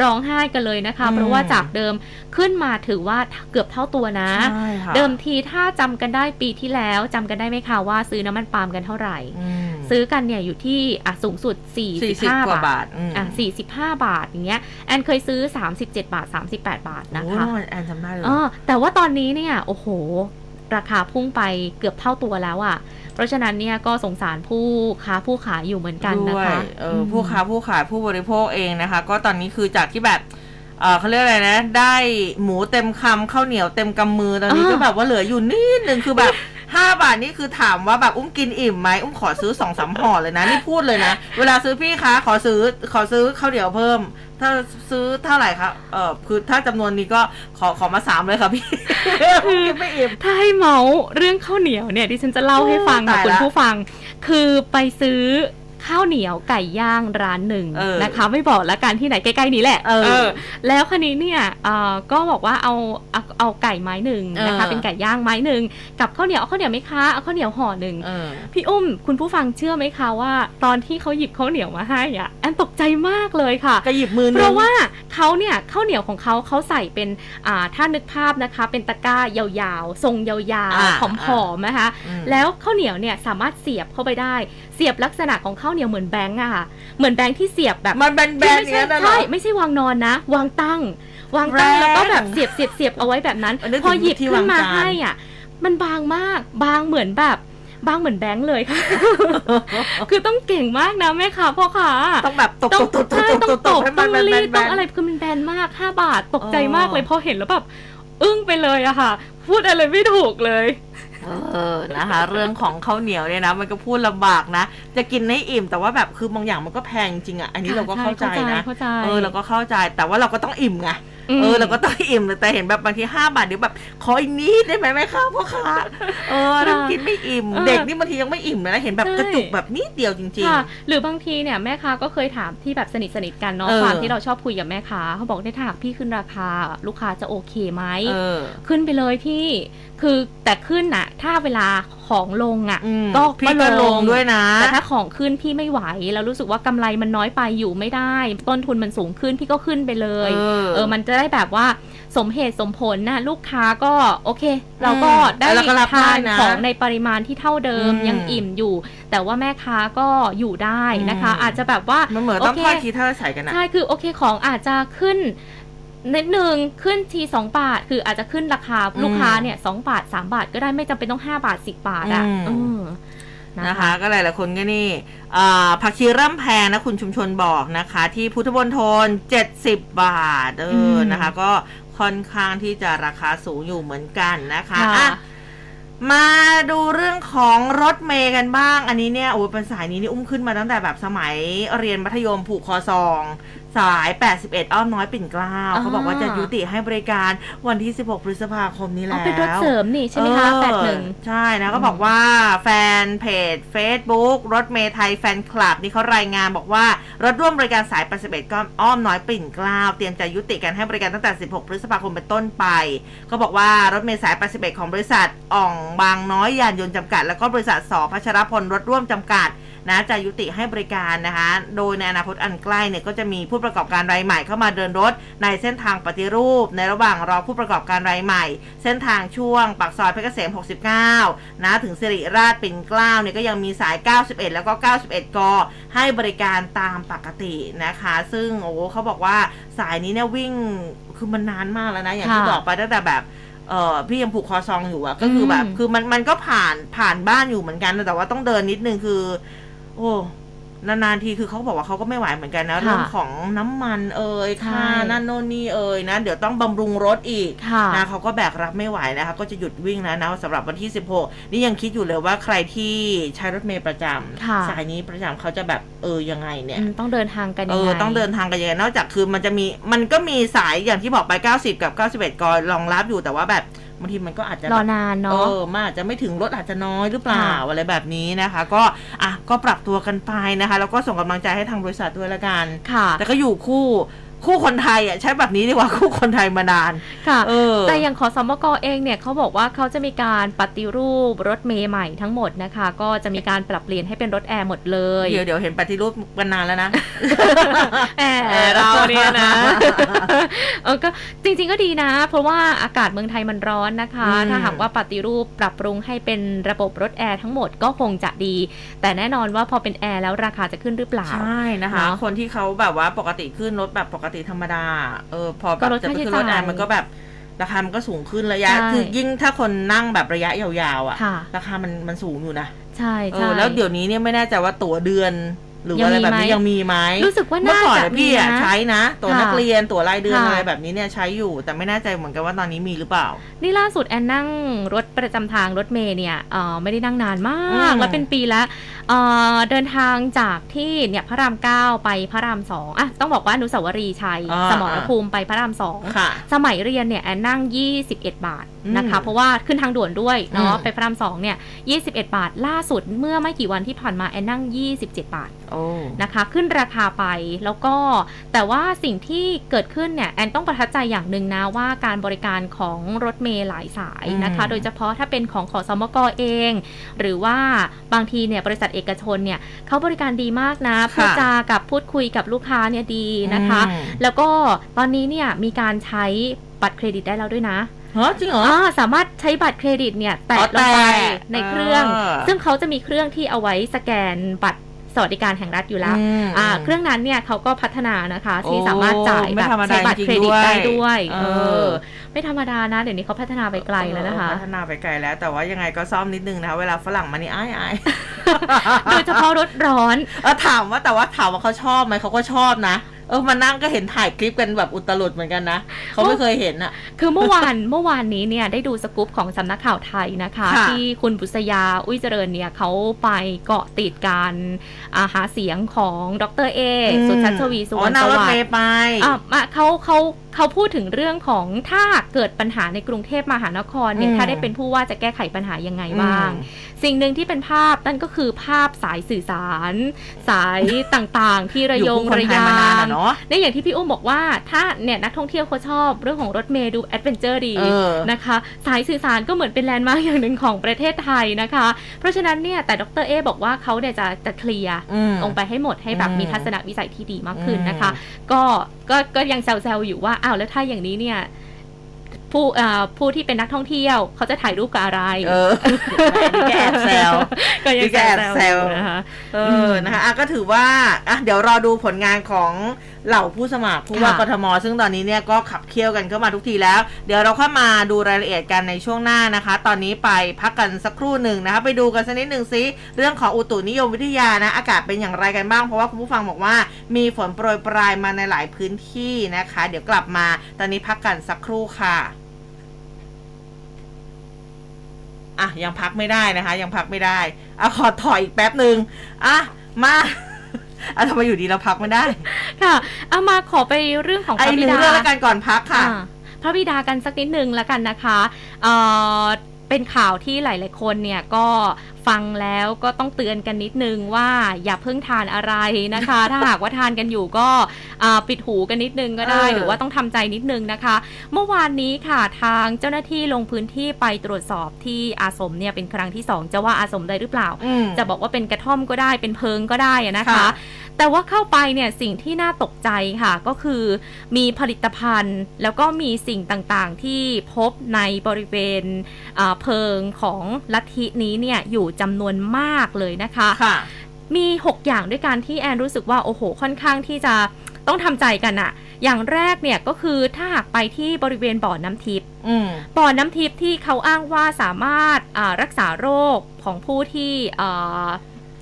ร้องไห้กันเลยนะคะอืมเพราะว่าจากเดิมขึ้นมาถือว่าเกือบเท่าตัวนะใช่ค่ะเดิมทีถ้าจำกันได้ปีที่แล้วจำกันได้ไหมคะว่าซื้อน้ำมันปาล์มกันเท่าไหร่อืมซื้อกันเนี่ยอยู่ที่อะสูงสุดสี่45สิบกว่าบาบาททอืมอะ45 บาทอย่างเงี้ยแอนเคยซื้อ 37 บาท 38 บาทนะคะโอ้ยแอนจำได้เลยเออแต่ว่าตอนนี้เนี่ย โอ้โห ราคาพุ่งไปเกือบเท่าตัวแล้วอะ่ะเพราะฉะนั้นเนี่ยก็สงสารผู้ค้าผู้ขายอยู่เหมือนกันนะด้วยคะเอออผู้ค้าผู้ขายผู้บริโภคเองนะคะ ก็ตอนนี้คือจากที่แบบเออเขาเรียกอะไรนะ ได้หมูเต็มคำข้าวเหนียวเต็มกำมือตอนนี้อ่าก็แบบว่าเหลืออยู่นิดนึงคือแบบ ห้าบาทนี่คือถามว่าแบบอุ้มกินอิ่มไหมอุ้มขอซื้อสองสามห่อเลยนะ นี่พูดเลยนะ เวลาซื้อพี่คะขอซื้อขอซื้อข้าวเหนียวเพิ่ม ถ้าซื้อเท่าไหร่ครับเออคือถ้าจำนวนนี้ก็ขอขอมาสามเลยค่ะพี่กินไม่อิ่มถ้าให้เมาส์เรื่องข้าวเหนียวเนี่ยดิฉันจะเล่าให้ฟังโอ้ค่ะตายคุณละผู้ฟัง คือไปซื้อ ข้าวเหนียวไก่ย่างร้านหนึ่งเออนะคะ ไม่บอกละกันที่ไหนใกล้ๆนี้แหละเออ แล้วคันนี้เนี่ยเอ่อก็บอกว่าเอาเอาเอาไก่ไม้หนึ่งนะคะเออเป็นไก่ย่างไม้หนึ่งกับข้าวเหนียวเอาข้าวเหนียวไหมคะเอาข้าวเหนียวห่อหนึ่งเออพี่อุ้มคุณผู้ฟังเชื่อไหมคะว่า ตอนที่เขาหยิบข้าวเหนียวมาให้อะแอนตกใจมากเลยค่ะก็หยิบมือหเพนึงราะว่าเขาเนี่ยข้าวเหนียวของเขาเขาใส่เป็นอ่าถ้านึกภาพนะคะ เป็นตะกร้ายาวๆ ทรงยาวอ่าๆหอมๆนะคะอืมแล้วข้าวเหนียวเนี่ยสามารถเสียบเข้าไปได้ เสียบลักษณะของข้าวเหนียวเหมือนแบงค์อะค่ะ เหมือนแบงค์ที่เสียบแบบมันแบนๆที่ไม่เนี้ใช่ยนะเหรอ ใช่ไม่ใช่วางนอนนะ วางตั้ง วางตั้งแรงแล้วก็แบบเสียบเสียบเสียบเอาไว้แบบนั้นเออนึกถึงพอหยิบที่ขึ้นมาวางจาน ให้อะ มันบางมาก บางเหมือนแบบบางเหมือนแบงค์เลยค่ะ คือต้องเก่งมากนะแม่ค้าพ่อค้า ต้องแบบตบต้องตบตบใช่ตบต้องตตบบให้มัต้อนงแบนรีดแบต้องนอะไรคือมันแบนมาก 5 บาทตกใจอ๋อมากเลยพอเห็นแล้วแบบ อึ้งไปเลยอะค่ะ พูดอะไรไม่ถูกเลย เออนะคะ เรื่องของข้าวเหนียวเนี่ยนะ มันก็พูดลำบากนะ จะกินให้อิ่มแต่ว่าแบบคือบางอย่างมันก็แพงจริงอะ อันนี้เราก็เข้าใจนะเข้าใจเออเราก็เข้าใจแต่ว่าเราก็ต้องอิ่มไงมเออเราก็ต้องอิ่มแต่เห็นแบบบางทีห้าบาทเดี๋ยวแบบขออีกนิดได้ไหมแม่ค้าพ่อค้าเออเรากินไม่อิ่มเออเด็กนี่บางทียังไม่อิ่มเลยนะเห็นแบบใช่กระจุกแบบนิดเดียวจริงค่ะหรือบางทีเนี่ยแม่ค้าก็เคยถามที่แบบสนิทสนิทๆกันเนาะเออความที่เราชอบคุยกับแม่ค้าเขาบอกได้ถ้าหากพี่ขึ้นราคาลูกค้าจะโอเคไหมๆเออขึ้นไปเลยพี่ คือแต่ขึ้นน่ะ ถ้าเวลาของลงอะอืมก็พี่ก็ลงด้วยนะ แต่ถ้าของขึ้นพี่ไม่ไหว แล้วรู้สึกว่ากำไรมันน้อยไปอยู่ไม่ได้ ต้นทุนมันสูงขึ้นพี่ก็ขึ้นไปเลย เออเออมันจะได้แบบว่าสมเหตุสมผลนะลูกค้าก็โอเค เราก็ได้แล้วก็รับทานได้นะของในปริมาณที่เท่าเดิมอืมยังอิ่มอยู่ แต่ว่าแม่ค้าก็อยู่ได้นะคะอืมอาจจะแบบว่ามันเหมือนต้องโคทอดทีเท่าใส่กันนะใช่คือโอเคของอาจจะขึ้น นิดหนึ่งขึ้นทีสองบาท คืออาจจะขึ้นราคาอืมลูกค้าเนี่ยสองบาทสามบาทก็ได้ไม่จำเป็นต้องห้าบาทสิบบาทอะอืมเออนะคะ ก็หลายๆคนก็นี่อ่าผักชีเริ่มแพงนะคุณชุมชนบอกนะคะ ที่พุทธบนทน70 บาทเอออมนะคะ ก็ค่อนข้างที่จะราคาสูงอยู่เหมือนกันนะคะค่ะอะมาดูเรื่องของรถเมย์กันบ้าง อันนี้เนี่ยโอ้ยเป็นสายนี้นี่อุ้มขึ้นมาตั้งแต่แบบสมัยเรียนมัธยมผูกคอซอง สาย 81 อ้อมน้อยปิ่นเกล้าอ่าเขาบอกว่าจะยุติให้บริการวันที่ 16 พฤษภาคมนี้แล้วเอาเป็นรถเสริมนี่ใช่ไหมคะเออแปดหนึ่งใช่นะก็บอกว่าแฟนเพจ Facebook รถเมย์ไทยแฟนคลับ นี่เขารายงานบอกว่ารถร่วมบริการสาย 81 ก็อ้อมน้อยปิ่นเกล้าเตรียมจะยุติการให้บริการตั้งแต่ 16 พฤษภาคมเป็นต้นไป ก็บอกว่ารถเมย์สาย 81 ของบริษัทอ่องบางน้อยยานยนต์จำกัด แล้วก็บริษัทสพัชรพลรถร่วมจำกัดนะจะยุติให้บริการนะคะ โดยในอนาคตอันใกล้เนี่ยก็จะมีผู้ประกอบการรายใหม่เข้ามาเดินรถ ในเส้นทางปฏิรูป ในระหว่างรอผู้ประกอบการรายใหม่ เส้นทางช่วงปากซอยเพชรเกษม 69 นะถึงสิริราชปิ่นเกล้าเนี่ยก็ยังมีสาย 91 แล้วก็ 91 ก ให้บริการตามปกตินะคะ ซึ่งโอ้เขาบอกว่าสายนี้เนี่ยวิ่งคือมันนานมากแล้วนะ อย่างที่ค่ะบอกไปตั้งแต่แบบเออพี่ยังผูกคอซองอยู่อะก็คือแบบอืมคือมันมันก็ผ่านผ่านบ้านอยู่เหมือนกัน แต่ว่าต้องเดินนิดนึงคือ โอ้ นานๆทีคือเขาบอกว่าเขาก็ไม่ไหวเหมือนกันนะค่ะเรื่องของน้ำมันเอ่ยใช่ค่านั่นโน่นนี่เอ่ยนะ เดี๋ยวต้องบำรุงรถอีกค่ะนะเขาก็แบกรับไม่ไหวนะคะ ก็จะหยุดวิ่งแล้วนะสำหรับวันที่ 16 นี่ยังคิดอยู่เลยว่าใครที่ใช้รถเมล์ประจค่ะำสายนี้ประจำเขาจะแบบเออยังไงเนี่ยอืมต้องเดินทางกันเอยังอไงต้องเดินทางกันยังไงนอกจากคือมันจะมีมันก็มีสายอย่างที่บอกไป 90 กับ 91กรรองรับอยู่แต่ว่าแบบ บางทีมันก็อาจจะรแบอบนานเอเนาะอมันอาจจะไม่ถึงรถอาจจะน้อยหรือเปล่าค่ะอะไรแบบนี้นะคะ ก็อะก็ปรับตัวกันไปนะคะ แล้วก็ส่งกำลังใจให้ทางบริษัทด้วยละกันค่ะ แต่ก็อยู่คู่ คู่คนไทยอะใช้แบบนี้ดีกว่าคู่คนไทยมานานค่ะเออแต่อย่างขอสมกเองเนี่ยเขาบอกว่าเขาจะมีการปฏิรูปรถเมย์ใหม่ทั้งหมดนะคะ ก็จะมีการปรับเปลี่ยนให้เป็นรถแอร์หมดเลย เดี๋ยวเดี๋ยวเห็นปฏิรูปกันนานแล้วนะแอร์เราเนี่ยนะเออก็จริง ๆก็ดีนะ เพราะว่าอากาศเมืองไทยมันร้อนนะคะอืมถ้าหากว่าปฏิรูปปรับปรุงให้เป็นระบบรถแอร์ทั้งหมดก็คงจะดี แต่แน่นอนว่าพอเป็นแอร์แล้วราคาจะขึ้นหรือเปล่าใช่นะคะเนอะคนที่เขาแบบว่าปกติขึ้นรถแบบปกติธรรมดา เออ พอแบก็บลดจะไปค่าใช้ขึ้นรถแอจ่ายร์มันก็แบบราคามันก็สูงขึ้นระยะใช่คือยิ่งถ้าคนนั่งแบบระยะยาวๆอะค่ะราคามันมันสูงอยู่นะ ใช่เอใช่อแล้วเดี๋ยวนี้เนี่ยไม่แน่ใจว่าตั๋วเดือน หรือว่าอะไรยังมีแบบนี้ไหมยังมีไหมรู้สึกว่าเมื่อก่อนน่าจะอะพี่อะมีนะใช้นะ ตั๋วค่ะนักเรียนตั๋วรายเดือนค่ะอะไรแบบนี้เนี่ยใช้อยู่ แต่ไม่แน่ใจเหมือนกันว่าตอนนี้มีหรือเปล่า นี่ล่าสุดแอนนั่งรถประจำทางรถเมย์เนี่ยเอ่อไม่ได้นั่งนานมาอืกมแล้วเป็นปีแล้ว เอ่อเดินทางจากที่เนี่ยพระรามเก้าไปพระรามสองอะต้องบอกว่าอนุสาวรีย์ชัยอ่าสมรภูมิไปพระรามสองค่ะสมัยเรียนเนี่ยแอนนั่ง 21 บาทอืมนะคะเพราะว่าขึ้นทางด่วนด้วยเนาะอืมไปพระรามสองเนี่ย21 บาท ล่าสุดเมื่อไม่กี่วันที่ผ่านมาแอนนั่ง 27 บาทโอ้นะคะขึ้นราคาไปแล้วก็แต่ว่าสิ่งที่เกิดขึ้นเนี่ยแอนต้องประทับใจอย่างหนึ่งนะว่าการบริการของรถเมย์หลายสายนะคะอืมโดยเฉพาะถ้าเป็นของขอสมกเอง หรือว่าบางทีเนี่ยบริษัทเอกชนเนี่ยเขาบริการดีมากนะพูดจากับพูดคุยกับลูกค้าเนี่ยดีนะคะอืมแล้วก็ตอนนี้เนี่ยมีการใช้บัตรเครดิตได้แล้วด้วยนะเฮ้ยจริงเหรออ่าสามารถใช้บัตรเครดิตเนี่ยแตะอ๋อลงไปแตะในเครื่องอ่าซึ่งเขาจะมีเครื่องที่เอาไว้สแกนบัตรสวัสดิการแห่งรัฐอยู่แล้วอืมอ่าเครื่องนั้นเนี่ยเขาก็พัฒนานะคะ ที่โอ้สามารถจ่ายไม่แบบธรรมดาใช้บัตรเครดิตจริงๆได้ด้วยเอเอออ ไม่ธรรมดานะ เดี๋ยวนี้เขาพัฒนาไปไกลแล้วนะคะเออพัฒนาไปไกลแล้วแต่ว่ายังไงก็ซ่อมนิดนึงนะคะเวลาฝรั่งมานี่อ้ายอาย โดยเฉพาะรถร้อนเออถามว่าแต่ว่าถามว่าเขาชอบไหมเขาก็ชอบนะเออมานั่งก็เห็นถ่ายคลิปกันแบบอุตลุดเหมือนกันนะเขาไม่เคยเห็นอะ คือเมื่อวานเมื่อวานนี้เนี่ยได้ดูสกู๊ปของสำนักข่าวไทยนะคะค่ะที่คุณบุษยาอุ้ยเจริญเนี่ยเขาไปเกาะติดการอ่าหาเสียงของดรเอสุชัชวีสุวรรณอ๋อสนั่งรถวัสเมดิ์ล์ไปอะมาเขาเขา เขาพูดถึงเรื่องของถ้าเกิดปัญหาในกรุงเทพมหานครเนี่ยอืมถ้าได้เป็นผู้ว่าจะแก้ไขปัญหายังไงบ้าง สิ่งหนึ่งที่เป็นภาพนั่นก็คือภาพสายสื่อสาร สายต่างๆ ที่ระโยงระยางอยู่คู่คนไทยมานานอะเนาะในอย่างที่พี่อุ้มบอกว่าถ้าเนี่ยนักท่องเที่ยวเขาชอบเรื่องของรถเมล์ดู adventure ดีเออนะคะ สายสื่อสารก็เหมือนเป็นแลนด์มาร์กอย่างหนึ่งของประเทศไทยนะคะ เพราะฉะนั้นเนี่ยแต่ดรเอบอกว่าเขาเนี่ยจะจะเคลียร์อืมลงไปให้หมดให้แบบอืมมีทัศนวิสัยที่ดีมากขึ้นนะคะอืมก็ก็ก็ยังแซวๆอยู่ว่าอ้าวแล้วถ้าอย่างนี้เนี่ยผู้อ่าผู้ที่เป็นนักท่องเที่ยวเขาจะถ่ายรูปกับอะไร เออแหมนี่แกแอบแซวก็ยังนี่ก็แอบแซวแซๆอวยู่นะคะเออนะคะอะก็ถือว่าอะเดี๋ยวรอดูผลงานของเหล่าผู้สมัครผู้ว่าค่ะกทม ซึ่งตอนนี้เนี่ยก็ขับเคี่ยวกันเข้ามาทุกทีแล้ว เดี๋ยวเราค่อยมาดูรายละเอียดกันในช่วงหน้านะคะ ตอนนี้ไปพักกันสักครู่หนึ่งนะคะไปดูกันสักนิดหนึ่งซิเรื่องของอุตุนิยมวิทยานะอากาศเป็นอย่างไรกันบ้างเพราะว่าคุณผู้ฟังบอกว่า มีฝนโปรยปลายมาในหลายพื้นที่นะคะ เดี๋ยวกลับมา ตอนนี้พักกันสักครู่ค่ะอะยังพักไม่ได้นะคะ ยังพักไม่ได้อะขอถอยอีกแป๊บหนึ่งอะมา อะทำไมอยู่ดีเราพักไม่ได้ ค่ะเอามาขอไปเรื่องของพไอ้ระหบินึ่งดาเรื่องแล้วกันก่อนพักค่ะอ่าพระบิดากันสักนิดหนึ่งแล้วกันนะคะเอ่อ เป็นข่าวที่หลาย ๆ คนเนี่ยก็ฟังแล้วก็ต้องเตือนกันนิดนึงว่าอย่าเพิ่งทานอะไรนะคะ ถ้าหากว่าทานกันอยู่ก็อ่าปิดหูกันนิดนึงก็ได้เออหรือว่าต้องทำใจนิดนึงนะคะ เมื่อวานนี้ค่ะทางเจ้าหน้าที่ลงพื้นที่ไปตรวจสอบที่อาสมเนี่ยเป็นครั้งที่สองจะว่าอาสมได้หรือเปล่าอืมจะบอกว่าเป็นกระท่อมก็ได้เป็นเพิงก็ได้อะนะคะค่ะ แต่ว่าเข้าไปเนี่ยสิ่งที่น่าตกใจค่ะ ก็คือมีผลิตภัณฑ์ แล้วก็มีสิ่งต่างๆที่พบในบริเวณอ่าเพิงของลัทธินี้เนี่ยอยู่จำนวนมากเลยนะคะค่ะมี 6 อย่างด้วยกันที่แอนรู้สึกว่า โอ้โห ค่อนข้างที่จะต้องทำใจกันอะอย่างแรกเนี่ยก็คือถ้าหากไปที่บริเวณบ่อน้ำทิพย์อืมบ่อน้ำทิพย์ที่เขาอ้างว่าสามารถอ่ารักษาโรคของผู้ที่อ่า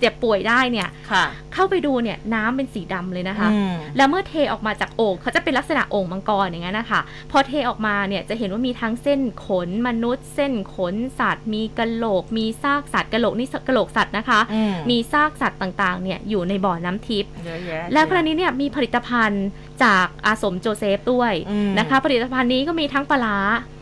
เจ็บป่วยได้เนี่ยค่ะเข้าไปดูเนี่ยน้ำเป็นสีดำเลยนะคะอืมแล้วเมื่อเทออกมาจากโอ่งเขาจะเป็นลักษณะโอ่งมังกรอย่างนั้นนะคะพอเทออกมาเนี่ยจะเห็นว่ามีทั้งเส้นขนมนุษย์ เส้นขนสัตว์ มีกะโหลก มีซากสัตว์กระโหลกนี่กระโหลกสัตว์นะคะอืมมีซากสัตว์ต่างๆเนี่ยอยู่ในบ่อน้ำทิพย์เยอะแยะและครั้งนี้เนี่ยมีผลิตภัณฑ์จากอาศรมโจเซฟด้วยอืมนะคะ ผลิตภัณฑ์นี้ก็มีทั้งปลาร้าอืม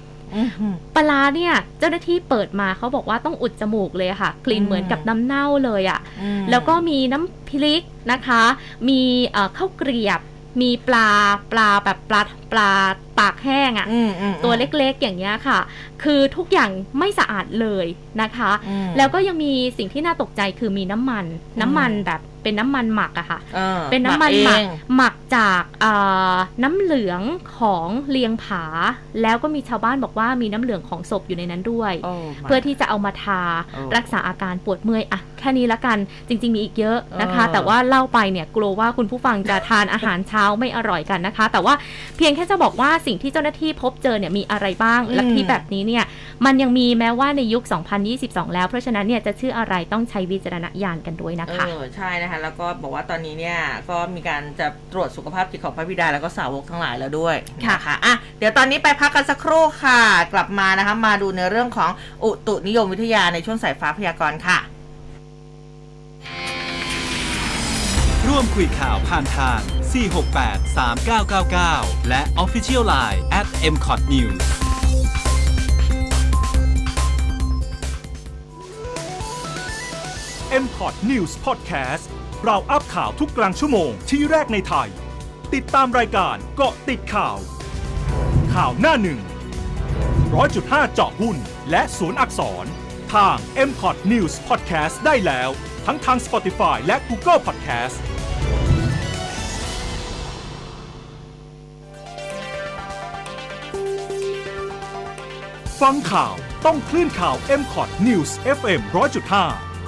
ปลาร้าเนี่ย เจ้าหน้าที่เปิดมาเขาบอกว่าต้องอุดจมูกเลยอะค่ะ กลิ่นอืมเหมือนกับน้ำเน่าเลยอะอืมแล้วก็มีน้ำพริกนะคะ มีเอ่อข้าวเกรียบ มีปลาปลาแบบปลาปลาตากแห้งอะอืมอืมตัวเล็กๆอย่างเงี้ยค่ะ คือทุกอย่างไม่สะอาดเลย นะคะอืมแล้วก็ยังมีสิ่งที่น่าตกใจคือมีน้ำมัน น้ำมันแบบเป็นน้ำมันหมักอะค่ะออเป็นน้ำมันหมักเองหมักจากเอ่อน้ำเหลืองของเลียงผา แล้วก็มีชาวบ้านบอกว่ามีน้ำเหลืองของศพอยู่ในนั้นด้วยโเพื่อที่จะเอามาทาโอ้รักษาอาการปวดเมื่อยอะแค่นี้ละกันจริง ๆ มีอีกเยอะนะคะเออแต่ว่าเล่าไปเนี่ยกลัวว่าคุณผู้ฟังจะทานอาหารเช้าไม่อร่อยกันนะคะ แต่ว่าเพียงแค่จะบอกว่าสิ่งที่เจ้าหน้าที่พบเจอเนี่ยมีอะไรบ้างและที่แบบนี้เนี่ยมันยังมีแม้ว่าในยุค2022 แล้ว เพราะฉะนั้นเนี่ยจะชื่ออะไรต้องใช้วิจารณญาณกันด้วยนะคะเออใช่นะคะแล้วก็บอกว่าตอนนี้เนี่ยก็มีการจะตรวจสุขภาพจิตของพระบิดาแล้วก็สาวกทั้งหลายแล้วด้วยค่ะนะคะอะเดี๋ยวตอนนี้ไปพักกันสักครู่ค่ะ กลับมานะคะมาดูในเรื่องของอุตุนิยมวิทยาในช่วงสายฟ้าพยากรณ์ค่ะ ร่วมคุยข่าวผ่านทาง 468 3999 และ Official Line at m c o t News m p o t News Podcast เราอัพข่าวทุกกลางชั่วโมงที่แรกในไทย ติดตามรายการเกาะติดข่าว ข่าวหน้าหนึ่งร้อยจุดห้าเจาะหุ้น และศูนย์อักษร ทาง m p o t News Podcast ได้แล้ว ทั้งทาง Spotify และ Google Podcast ฟังข่าวต้องคลื่นข่าว m c o t News FM 100.5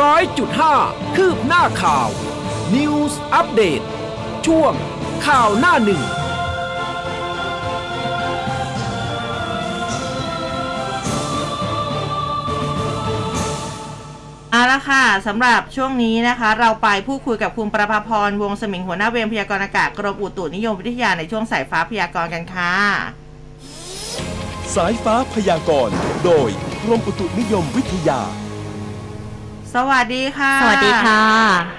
ร้อยจุดห้าคืบหน้าข่าว News อัปเดตช่วงข่าวหน้าหนึ่งเอาละค่ะสำหรับช่วงนี้นะคะ เราไปพูดคุยกับคุณประภาพรวงศ์สมิงหัวหน้าเวรพยากรณ์อากาศกรมอุตุนิยมวิทยาในช่วงสายฟ้าพยากรณ์กันค่ะ สายฟ้าพยากรณ์ โดยกรมอุตุนิยมวิทยา สวัสดีค่ะ สวัสดีค่ะ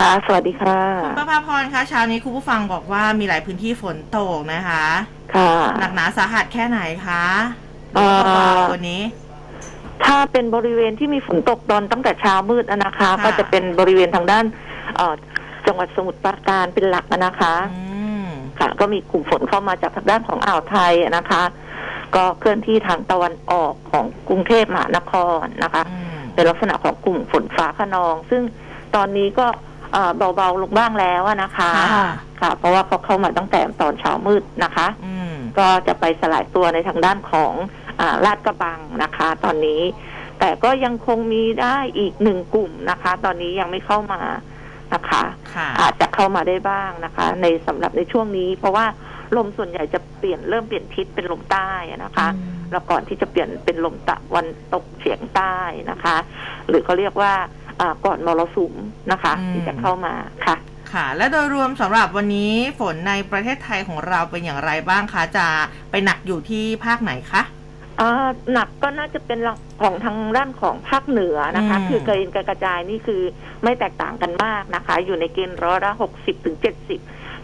ค่ะสวัสดีค่ะคุณประภาพรคะเช้านี้คุณผู้ฟังบอกว่ามีหลายพื้นที่ฝนตกนะคะ ค่ะหนักหนาสาหัสแค่ไหนคะเอ่อเบาๆวันนี้ ถ้าเป็นบริเวณที่มีฝนตกตอนตั้งแต่เช้ามืดอะนะคะค่ะก็จะเป็นบริเวณทางด้านเอ่อจังหวัดสมุทรปราการเป็นหลักอะนะคะอืมค่ะ ก็มีกลุ่มฝนเข้ามาจากทางด้านของอ่าวไทยอะนะคะ ก็เคลื่อนที่ทางตะวันออกของกรุงเทพมหานครนะคะอืม เป็นลักษณะของกลุ่มฝนฟ้าขนอง ซึ่งตอนนี้ก็เอ่อเบาๆลงบ้างแล้วอะนะคะค่ะค่ะ เพราะว่าเขาเข้ามาตั้งแต่ตอนเช้ามืดนะคะอืมก็จะไปสลายตัวในทางด้านของอาลาดกระบังนะคะ ตอนนี้ แต่ก็ยังคงมีได้อีกหนึ่งกลุ่มนะคะ ตอนนี้ยังไม่เข้ามานะคะค่ะอาจจะเข้ามาได้บ้างนะคะ ในสำหรับในช่วงนี้ เพราะว่า ลมส่วนใหญ่จะเปลี่ยนเริ่มเปลี่ยนทิศเป็นลมใต้อะนะคะแล้วก่อนที่จะเปลี่ยนเป็นลมตะวันตกเฉียงใต้นะคะ หรือเขาเรียกว่าอ่าก่อนมรสุมนะคะอืมที่จะเข้ามาค่ะ ค่ะ และโดยรวมสำหรับวันนี้ฝนในประเทศไทยของเราเป็นอย่างไรบ้างคะจะไปหนักอยู่ที่ภาคไหนคะอ่าหนักก็น่าจะเป็นของทางด้านของภาคเหนือนะคะอืมคือเกณฑ์การกระจายนี่คือไม่แตกต่างกันมากนะคะ อยู่ในเกณฑ์ร้อยละหกสิบถึงเจ็ดสิบ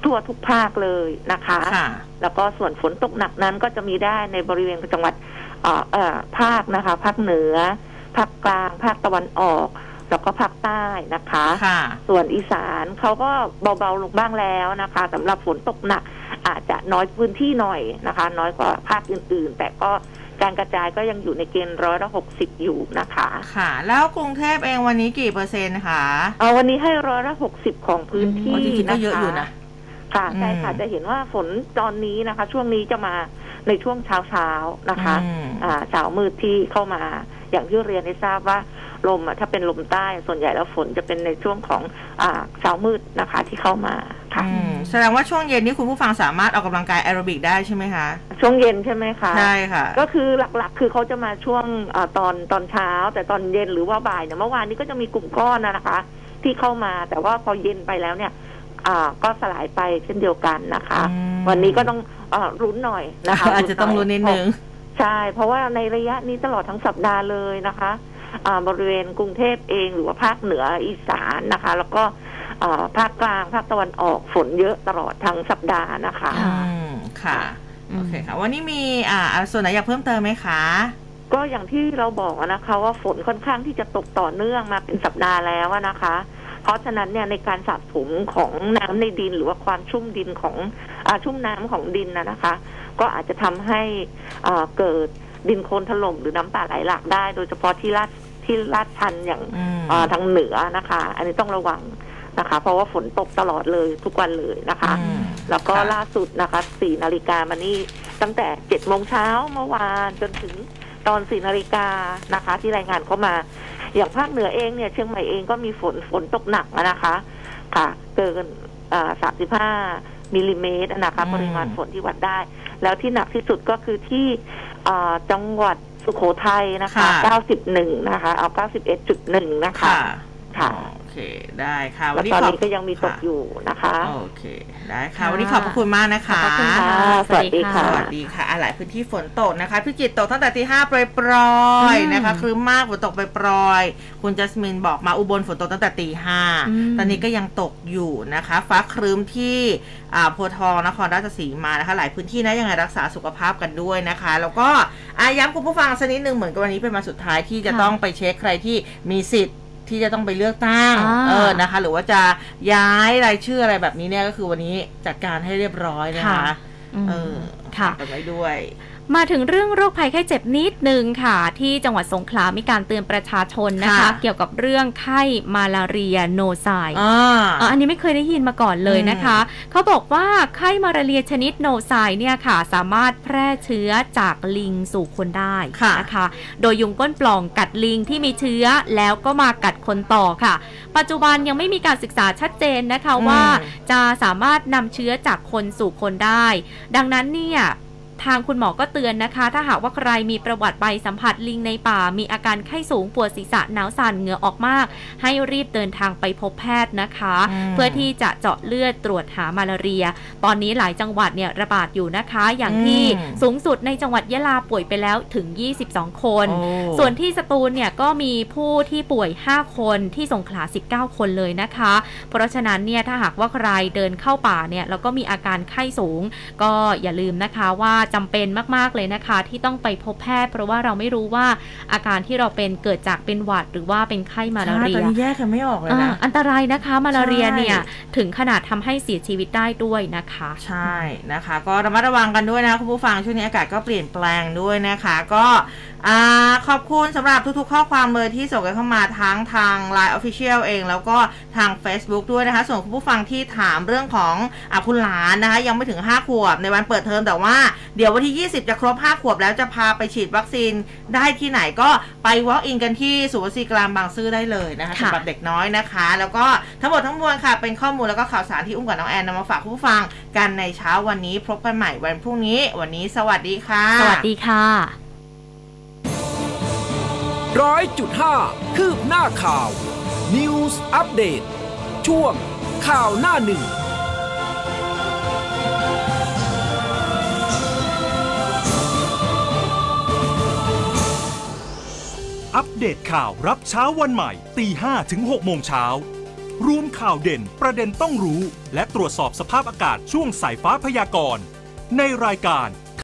ทั่วทุกภาคเลยนะคะค่ะแล้วก็ส่วนฝนตกหนักนั้นก็จะมีได้ในบริเวณจังหวัดเอ่อเอ่อภาคนะคะ ภาคเหนือ ภาคกลาง ภาคตะวันออก แล้วก็ภาคใต้นะคะค่ะส่วนอีสานเขาก็เบาๆลงบ้างแล้วนะคะสำหรับฝนตกหนัก อาจจะน้อยพื้นที่หน่อยนะคะ น้อยกว่าภาคอื่นๆ แต่ก็การกระจายก็ยังอยู่ในเกณฑ์ร้อยละหกสิบอยู่นะคะ ค่ะ แล้วกรุงเทพเองวันนี้กี่เปอร์เซ็นต์คะเอาวันนี้ให้ร้อยละหกสิบของพื้นที่อ๋อจริงๆก็นะคะเยอะอยู่นะ ค่ะใช่ค่ะอืมจะเห็นว่าฝนตอนนี้นะคะ ช่วงนี้จะมาในช่วงเช้าเช้าๆนะคะอืมอ่าเช้ามืดที่เข้ามาอย่างที่เรียนได้ทราบว่าลมอะถ้าเป็นลมใต้ส่วนใหญ่แล้วฝนจะเป็นในช่วงของอ่าเช้ามืดนะคะ ที่เข้ามาค่ะอืมแสดงว่าช่วงเย็นนี้คุณผู้ฟังสามารถออกกำลังกายแอโรบิกได้ใช่ไหมคะ ช่วงเย็นใช่ไหมคะใช่ค่ะ ก็คือหลักๆ คือเขาจะมาช่วงอาตอนตอนเช้า แต่ตอนเย็นหรือว่าบ่ายเนี่ยเมื่อวานนี้ก็จะมีกลุ่มก้อนนะนะคะ ที่เข้ามาแต่ว่าพอเย็นไปแล้วเนี่ยอ่า ก็สลายไปเช่นเดียวกันนะคะอืมวันนี้ก็ต้องอารุ้นหน่อยนะคะอาจจะต้องรู้นนิดนึงใช่ เพราะว่าในระยะนี้ตลอดทั้งสัปดาห์เลยนะคะอ่าบริเวณกรุงเทพเองหรือว่าภาคเหนืออีสานนะคะ แล้วก็อ่าภาคกลางภาคตะวันออกฝนเยอะตลอดทั้งสัปดาห์นะคะอืมค่ะโอเคค่ะ วันนี้มีอ่าอ่าส่วนไหนอยากเพิ่มเติมไหมคะ ก็อย่างที่เราบอกอะนะคะ ว่าฝนค่อนข้างที่จะตกต่อเนื่องมาเป็นสัปดาห์แล้วอะนะคะ เพราะฉะนั้นเนี่ยในการสะสมของน้ำในดินหรือว่าความชุ่มดินของอาชุ่มน้ำของดินนะนะคะ ก็อาจจะทำให้อ่าเกิดดินโคลนถล่มหรือน้ำป่าไหลหลากได้ โดยเฉพาะที่ลาดที่ลาดชันอย่างอืมอ่าทางเหนือนะคะ อันนี้ต้องระวังนะคะ เพราะว่าฝนตกตลอดเลยทุกวันเลยนะคะอืมแล้วก็ค่ะล่าสุดนะคะ4นาฬิกามานี่ตั้งแต่7โมงเช้าเมื่อวานจนถึงตอน4นาฬิกานะคะ ที่รายงานเข้ามา อย่างภาคเหนือเองเนี่ยเชียงใหม่เองก็มีฝนฝนตกหนักนะคะ ค่ะ เกินอ่า35มิลลิเมตรนะคะอืมปริมาณฝนที่วัดได้ แล้วที่หนักที่สุดก็คือที่อ่าจังหวัดสุโขทัยนะคะ 91 นะคะ เอา 91.1 นะคะ ค่ะค่ะโอ เคได้ค่ะแล้วนี้ตอนขอบนี้ก็ยังมีตกอยู่นะคะ โอเค ได้ค่ะ วันนี้ขอบพระคุณมากนะคะขอบคุณค่ะสวัสดีค่ะสวัสดีค่ะอะหลายพื้นที่ฝนตกนะคะพิจิตรตกตั้งแต่ตีห้าปรอยอืมๆนะคะครึ้มมากฝนตกปรอยๆคุณจัสมินบอกมาอุบลฝนตกตั้งแต่ตีห้าอืมตอนนี้ก็ยังตกอยู่นะคะ ฟ้าครึ้มที่อ่าโพธิ์ทองนครราชสีมานะคะ หลายพื้นที่นะยังไงรักษาสุขภาพกันด้วยนะคะ แล้วก็อาย้ำคุณผู้ฟังสักนิดนึงเหมือนกับวันนี้เป็นวันสุดท้ายที่จะค่ะต้องไปเช็คใครที่มีสิทธิ์ ที่จะต้องไปเลือกตั้ง อ่าเออนะคะ หรือว่าจะย้ายรายชื่ออะไรแบบนี้เนี่ยก็คือวันนี้จัดการให้เรียบร้อยนะคะค่ะอืมเออค่ะ ฝากกันไว้ด้วย มาถึงเรื่องโรคภัยไข้เจ็บนิดนึงค่ะ ที่จังหวัดสงขลามีการเตือนประชาชนนะคะค่ะเกี่ยวกับเรื่องไข้มาลาเรียโนไซอ่าอะอันนี้ไม่เคยได้ยินมาก่อนเลยนะคะ เขาบอกว่าไข้มาลาเรียชนิดโนไซเนี่ยค่ะ สามารถแพร่เชื้อจากลิงสู่คนได้ค่ะนะคะ โดยยุงก้นปล่องกัดลิงที่มีเชื้อแล้วก็มากัดคนต่อค่ะ ปัจจุบันยังไม่มีการศึกษาชัดเจนนะคะอืมว่าจะสามารถนำเชื้อจากคนสู่คนได้ ดังนั้นเนี่ย ทางคุณหมอก็เตือนนะคะ ถ้าหากว่าใครมีประวัติไปสัมผัสลิงในป่า มีอาการไข้สูงปวดศีรษะหนาวสั่นเหงื่อออกมาก ให้รีบเดินทางไปพบแพทย์นะคะอืมเพื่อที่จะเจาะเลือดตรวจหามาลาเรีย ตอนนี้หลายจังหวัดเนี่ยระบาดอยู่นะคะ อย่างที่อืมสูงสุดในจังหวัดยะลาป่วยไปแล้วถึง 22 คนโอ้ส่วนที่สตูลเนี่ยก็มีผู้ที่ป่วย 5 คนที่สงขลา 19 คนเลยนะคะ เพราะฉะนั้นเนี่ยถ้าหากว่าใครเดินเข้าป่าเนี่ยแล้วก็มีอาการไข้สูง ก็อย่าลืมนะคะว่าจำเป็นมากๆเลยนะคะ ที่ต้องไปพบแพทย์ เพราะว่าเราไม่รู้ว่าอาการที่เราเป็นเกิดจากเป็นหวัดหรือว่าเป็นไข้มาลาเรีใช่ตอยนนี้แยกกันไม่ออกเลยอ่านะอันตรายนะคะมาลาเรียใช่เนี่ยถึงขนาดทำให้เสียชีวิตได้ด้วยนะคะ ใช่นะคะ ก็ระมัดระวังกันด้วยนะคุณผู้ฟังช่วงนี้อากาศก็เปลี่ยนแปลงด้วยนะคะ ก็ อ่าขอบคุณสำหรับทุกๆ ข้อความเลยที่ส่งกันเข้ามาทั้งทาง Line Official เอง แล้วก็ทาง Facebook ด้วยนะคะ ส่วนคุณผู้ฟังที่ถามเรื่องของอะคุณหลานนะคะ ยังไม่ถึง 5 ขวบในวันเปิดเทอมแต่ว่า เดี๋ยววันที่ 20 จะครบ 5 ขวบแล้วจะพาไปฉีดวัคซีนได้ที่ไหนก็ไป walk in กันที่ศูนย์วัคซีนกลางบางซื่อได้เลยนะคะค่ะสำหรับเด็กน้อยนะคะ แล้วก็ทั้งหมดทั้งมวลค่ะ เป็นข้อมูลแล้วก็ข่าวสารที่อุ้มกับน้องแอนนำมาฝากคุณผู้ฟังกันในเช้าวันนี้พบกันใหม่วันพรุ่งนี้ วันนี้สวัสดีค่ะ สวัสดีค่ะ ร้อยจุดห้าคืบหน้าข่าว News อัปเดตช่วงข่าวหน้าหนึ่งอัปเดตข่าวรับเช้าวันใหม่ตี5ถึง6โมงเช้ารวมข่าวเด่นประเด็นต้องรู้ และตรวจสอบสภาพอากาศช่วงสายฟ้าพยากรณ์ ในรายการ